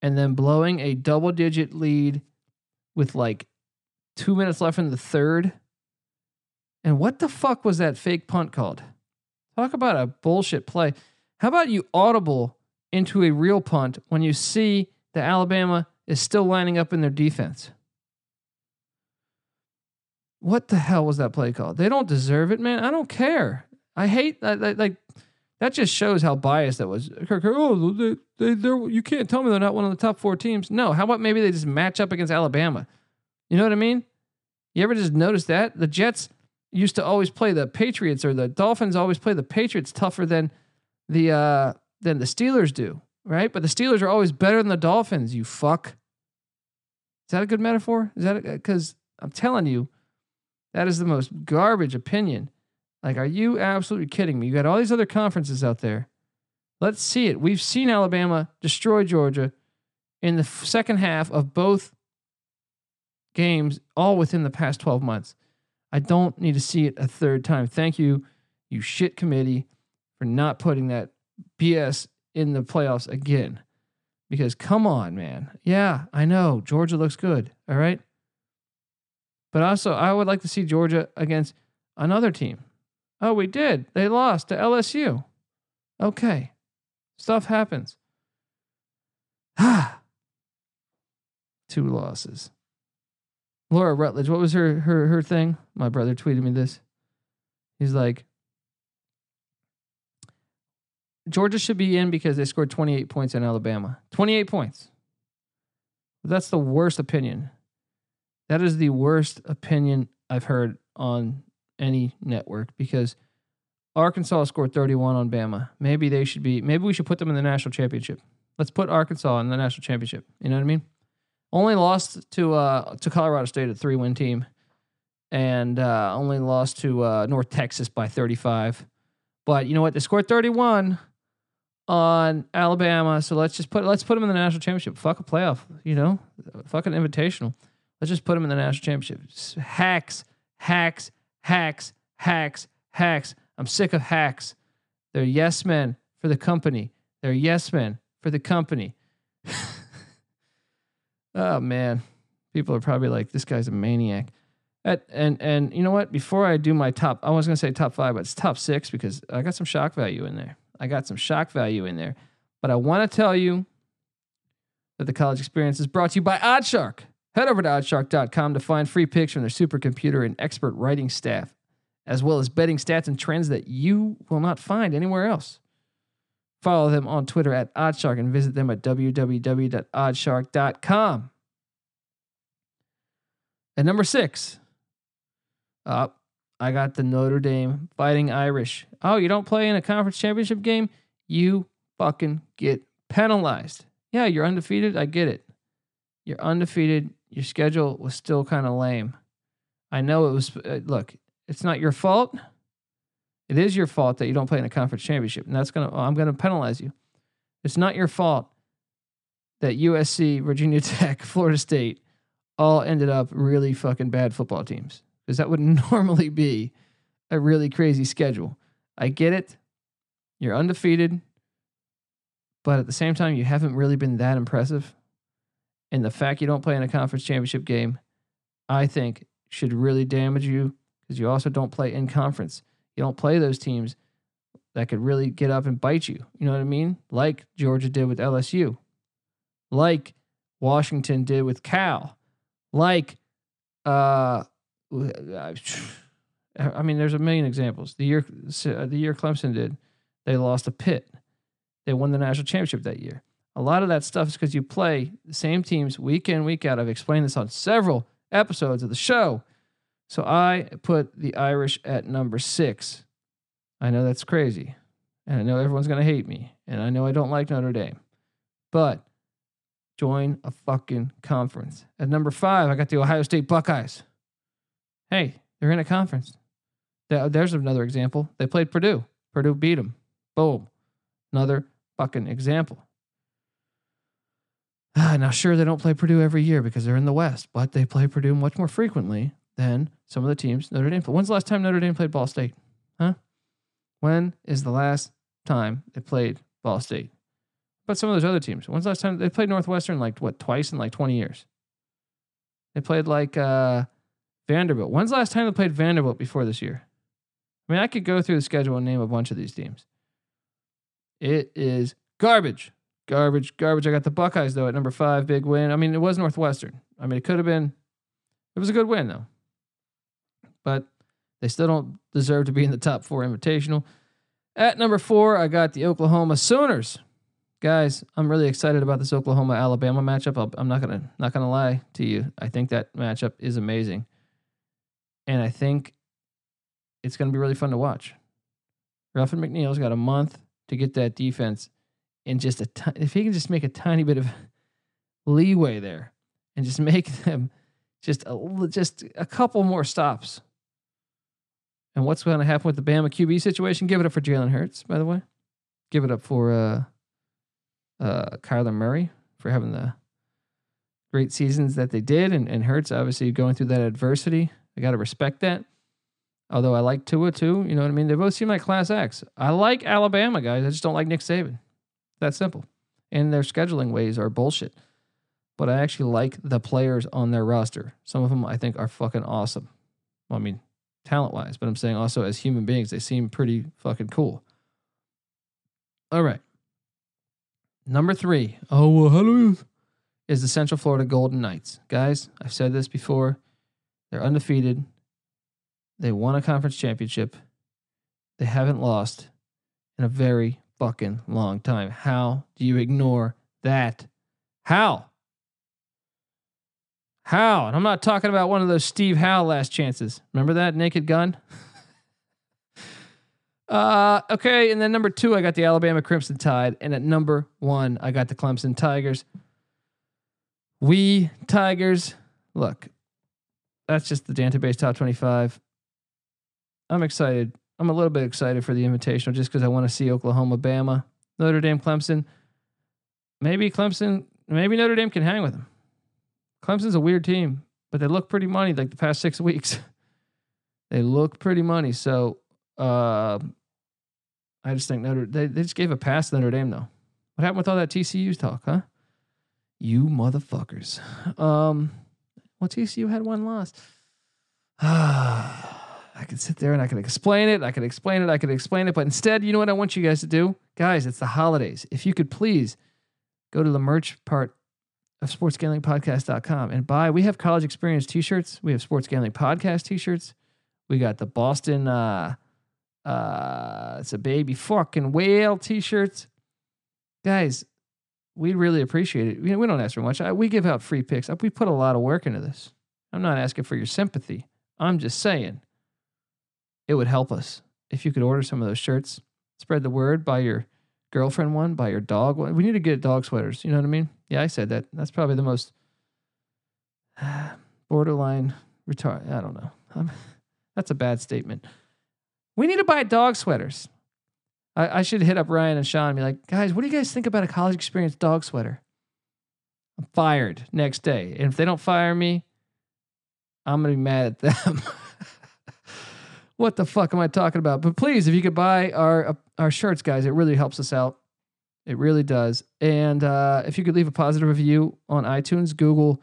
and then blowing a double digit lead with like two minutes left in the third. And what the fuck was that fake punt called? Talk about a bullshit play. How about you audible into a real punt when you see the Alabama is still lining up in their defense? What the hell was that play called? They don't deserve it, man. I don't care. I hate that. Like that just shows how biased that was. Oh, they, they, they're, you can't tell me they're not one of the top four teams. No, how about maybe they just match up against Alabama? You know what I mean? You ever just notice that the Jets used to always play the Patriots or the Dolphins always play the Patriots tougher than the uh, than the Steelers do, right? But the Steelers are always better than the Dolphins. You fuck. Is that a good metaphor? Is that because I'm telling you, that is the most garbage opinion. Like, are you absolutely kidding me? You got all these other conferences out there. Let's see it. We've seen Alabama destroy Georgia in the second half of both games, all within the past 12 months. I don't need to see it a third time. Thank you, you shit committee, for not putting that BS in the playoffs again. Because come on, man. Yeah, I know. Georgia looks good. All right. But also, I would like to see Georgia against another team. Oh, we did. They lost to LSU. Okay. Stuff happens. Ah. Two losses. Laura Rutledge, what was her her her thing? My brother tweeted me this. He's like Georgia should be in because they scored 28 points in Alabama. 28 points. That's the worst opinion. That is the worst opinion I've heard on any network because Arkansas scored 31 on Bama. Maybe they should be, maybe we should put them in the national championship. Let's put Arkansas in the national championship. You know what I mean? Only lost to uh, to Colorado State, a three win team, and uh, only lost to uh, North Texas by 35. But you know what? They scored 31 on Alabama. So let's just put let's put them in the national championship. Fuck a playoff, you know, fuck an invitational. Let's just put them in the national championship. Hacks, hacks, hacks, hacks, hacks. I'm sick of hacks. They're yes men for the company. They're yes men for the company. oh man, people are probably like, this guy's a maniac. At, and and you know what? Before I do my top, I was gonna say top five, but it's top six because I got some shock value in there. I got some shock value in there. But I want to tell you that the college experience is brought to you by Oddshark. Head over to oddshark.com to find free picks from their supercomputer and expert writing staff, as well as betting stats and trends that you will not find anywhere else. Follow them on Twitter at Oddshark and visit them at www.oddshark.com. At number six, up, I got the Notre Dame Fighting Irish. Oh, you don't play in a conference championship game? You fucking get penalized. Yeah, you're undefeated. I get it. You're undefeated. Your schedule was still kind of lame. I know it was. Uh, look, it's not your fault. It is your fault that you don't play in a conference championship, and that's gonna. I'm gonna penalize you. It's not your fault that USC, Virginia Tech, Florida State all ended up really fucking bad football teams because that would normally be a really crazy schedule. I get it. You're undefeated, but at the same time, you haven't really been that impressive. And the fact you don't play in a conference championship game, I think, should really damage you because you also don't play in conference. You don't play those teams that could really get up and bite you. You know what I mean? Like Georgia did with LSU, like Washington did with Cal, like uh, I mean, there's a million examples. The year the year Clemson did, they lost a Pitt. They won the national championship that year. A lot of that stuff is because you play the same teams week in week out. I've explained this on several episodes of the show. So I put the Irish at number six. I know that's crazy. And I know everyone's going to hate me. And I know I don't like Notre Dame. But join a fucking conference. At number five, I got the Ohio State Buckeyes. Hey, they're in a conference. There's another example. They played Purdue. Purdue beat them. Boom. Another fucking example. Ah, now, sure, they don't play Purdue every year because they're in the West, but they play Purdue much more frequently than some of the teams Notre Dame. When's the last time Notre Dame played Ball State? Huh? When is the last time they played Ball State? But some of those other teams. When's the last time they played Northwestern? Like what? Twice in like twenty years. They played like uh, Vanderbilt. When's the last time they played Vanderbilt before this year? I mean, I could go through the schedule and name a bunch of these teams. It is garbage. Garbage, garbage. I got the Buckeyes, though, at number five. Big win. I mean, it was Northwestern. I mean, it could have been, it was a good win, though. But they still don't deserve to be in the top four invitational. At number four, I got the Oklahoma Sooners. Guys, I'm really excited about this Oklahoma Alabama matchup. i am not gonna not gonna lie to you. I think that matchup is amazing and I think it's going to be really fun to watch. Ruffin McNeill's got a month to get that defense in just a t- if he can just make a tiny bit of leeway there and just make them just a just a couple more stops. And what's going to happen with the Bama QB situation? Give it up for Jalen Hurts, by the way. Give it up for uh, uh, Kyler Murray for having the great seasons that they did, and, and Hurts obviously going through that adversity I got to respect that. Although I like Tua too, you know what I mean? They both seem like class acts. I like Alabama guys. I just don't like Nick Saban. That simple. And their scheduling ways are bullshit. But I actually like the players on their roster. Some of them I think are fucking awesome. Well, I mean, talent wise, but I'm saying also as human beings, they seem pretty fucking cool. All right. Number three. Oh, well, hello. Is the Central Florida Golden Knights. Guys, I've said this before. They're undefeated. They won a conference championship. They haven't lost in a very fucking long time. How do you ignore that? How? How? And I'm not talking about one of those Steve Howe last chances. Remember that naked gun? uh, okay, and then number two, I got the Alabama Crimson Tide, and at number one, I got the Clemson Tigers. We Tigers, look, that's just the Dantabase top 25. I'm excited. I'm a little bit excited for the invitational just because I want to see Oklahoma, Bama, Notre Dame, Clemson. Maybe Clemson, maybe Notre Dame can hang with them. Clemson's a weird team, but they look pretty money like the past six weeks. they look pretty money. So uh, I just think Notre they, they just gave a pass to Notre Dame though. What happened with all that TCU talk, huh? You motherfuckers. Um, well, TCU had one loss. I could sit there and I could explain it. I could explain it. I could explain it. But instead, you know what I want you guys to do? Guys, it's the holidays. If you could please go to the merch part of sportsgamblingpodcast.com and buy. We have college experience t-shirts. We have sports gambling podcast t-shirts. We got the Boston uh uh it's a baby fucking whale t-shirts. Guys, we really appreciate it. We, we don't ask for much. I, we give out free picks. We put a lot of work into this. I'm not asking for your sympathy. I'm just saying it would help us if you could order some of those shirts. Spread the word, buy your girlfriend one, buy your dog one. We need to get dog sweaters. You know what I mean? Yeah, I said that. That's probably the most borderline retard. I don't know. I'm, that's a bad statement. We need to buy dog sweaters. I, I should hit up Ryan and Sean and be like, guys, what do you guys think about a college experience dog sweater? I'm fired next day. And if they don't fire me, I'm going to be mad at them. what the fuck am I talking about? But please, if you could buy our uh, our shirts, guys, it really helps us out. It really does. And uh, if you could leave a positive review on iTunes, Google,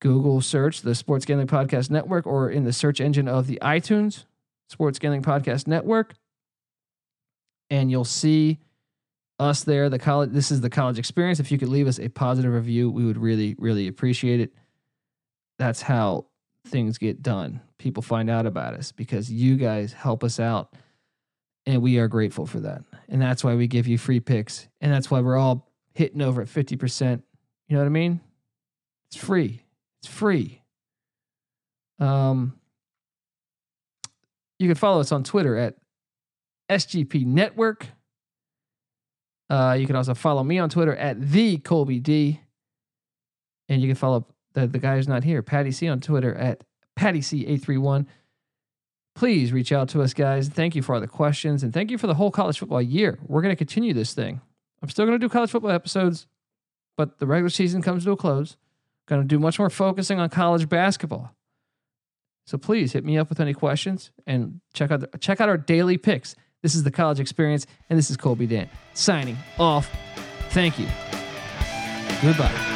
Google search the Sports Gambling Podcast Network, or in the search engine of the iTunes Sports Gambling Podcast Network, and you'll see us there. The college. This is the college experience. If you could leave us a positive review, we would really, really appreciate it. That's how things get done. People find out about us because you guys help us out. And we are grateful for that. And that's why we give you free picks. And that's why we're all hitting over at 50%. You know what I mean? It's free. It's free. Um, you can follow us on Twitter at SGP Network. Uh, you can also follow me on Twitter at the Colby D. And you can follow the, the guy who's not here, Patty C on Twitter at Patty C831. Please reach out to us, guys. Thank you for all the questions and thank you for the whole college football year. We're going to continue this thing. I'm still going to do college football episodes, but the regular season comes to a close. Going to do much more focusing on college basketball. So please hit me up with any questions and check out the, check out our daily picks. This is the college experience, and this is Colby Dan signing off. Thank you. Goodbye.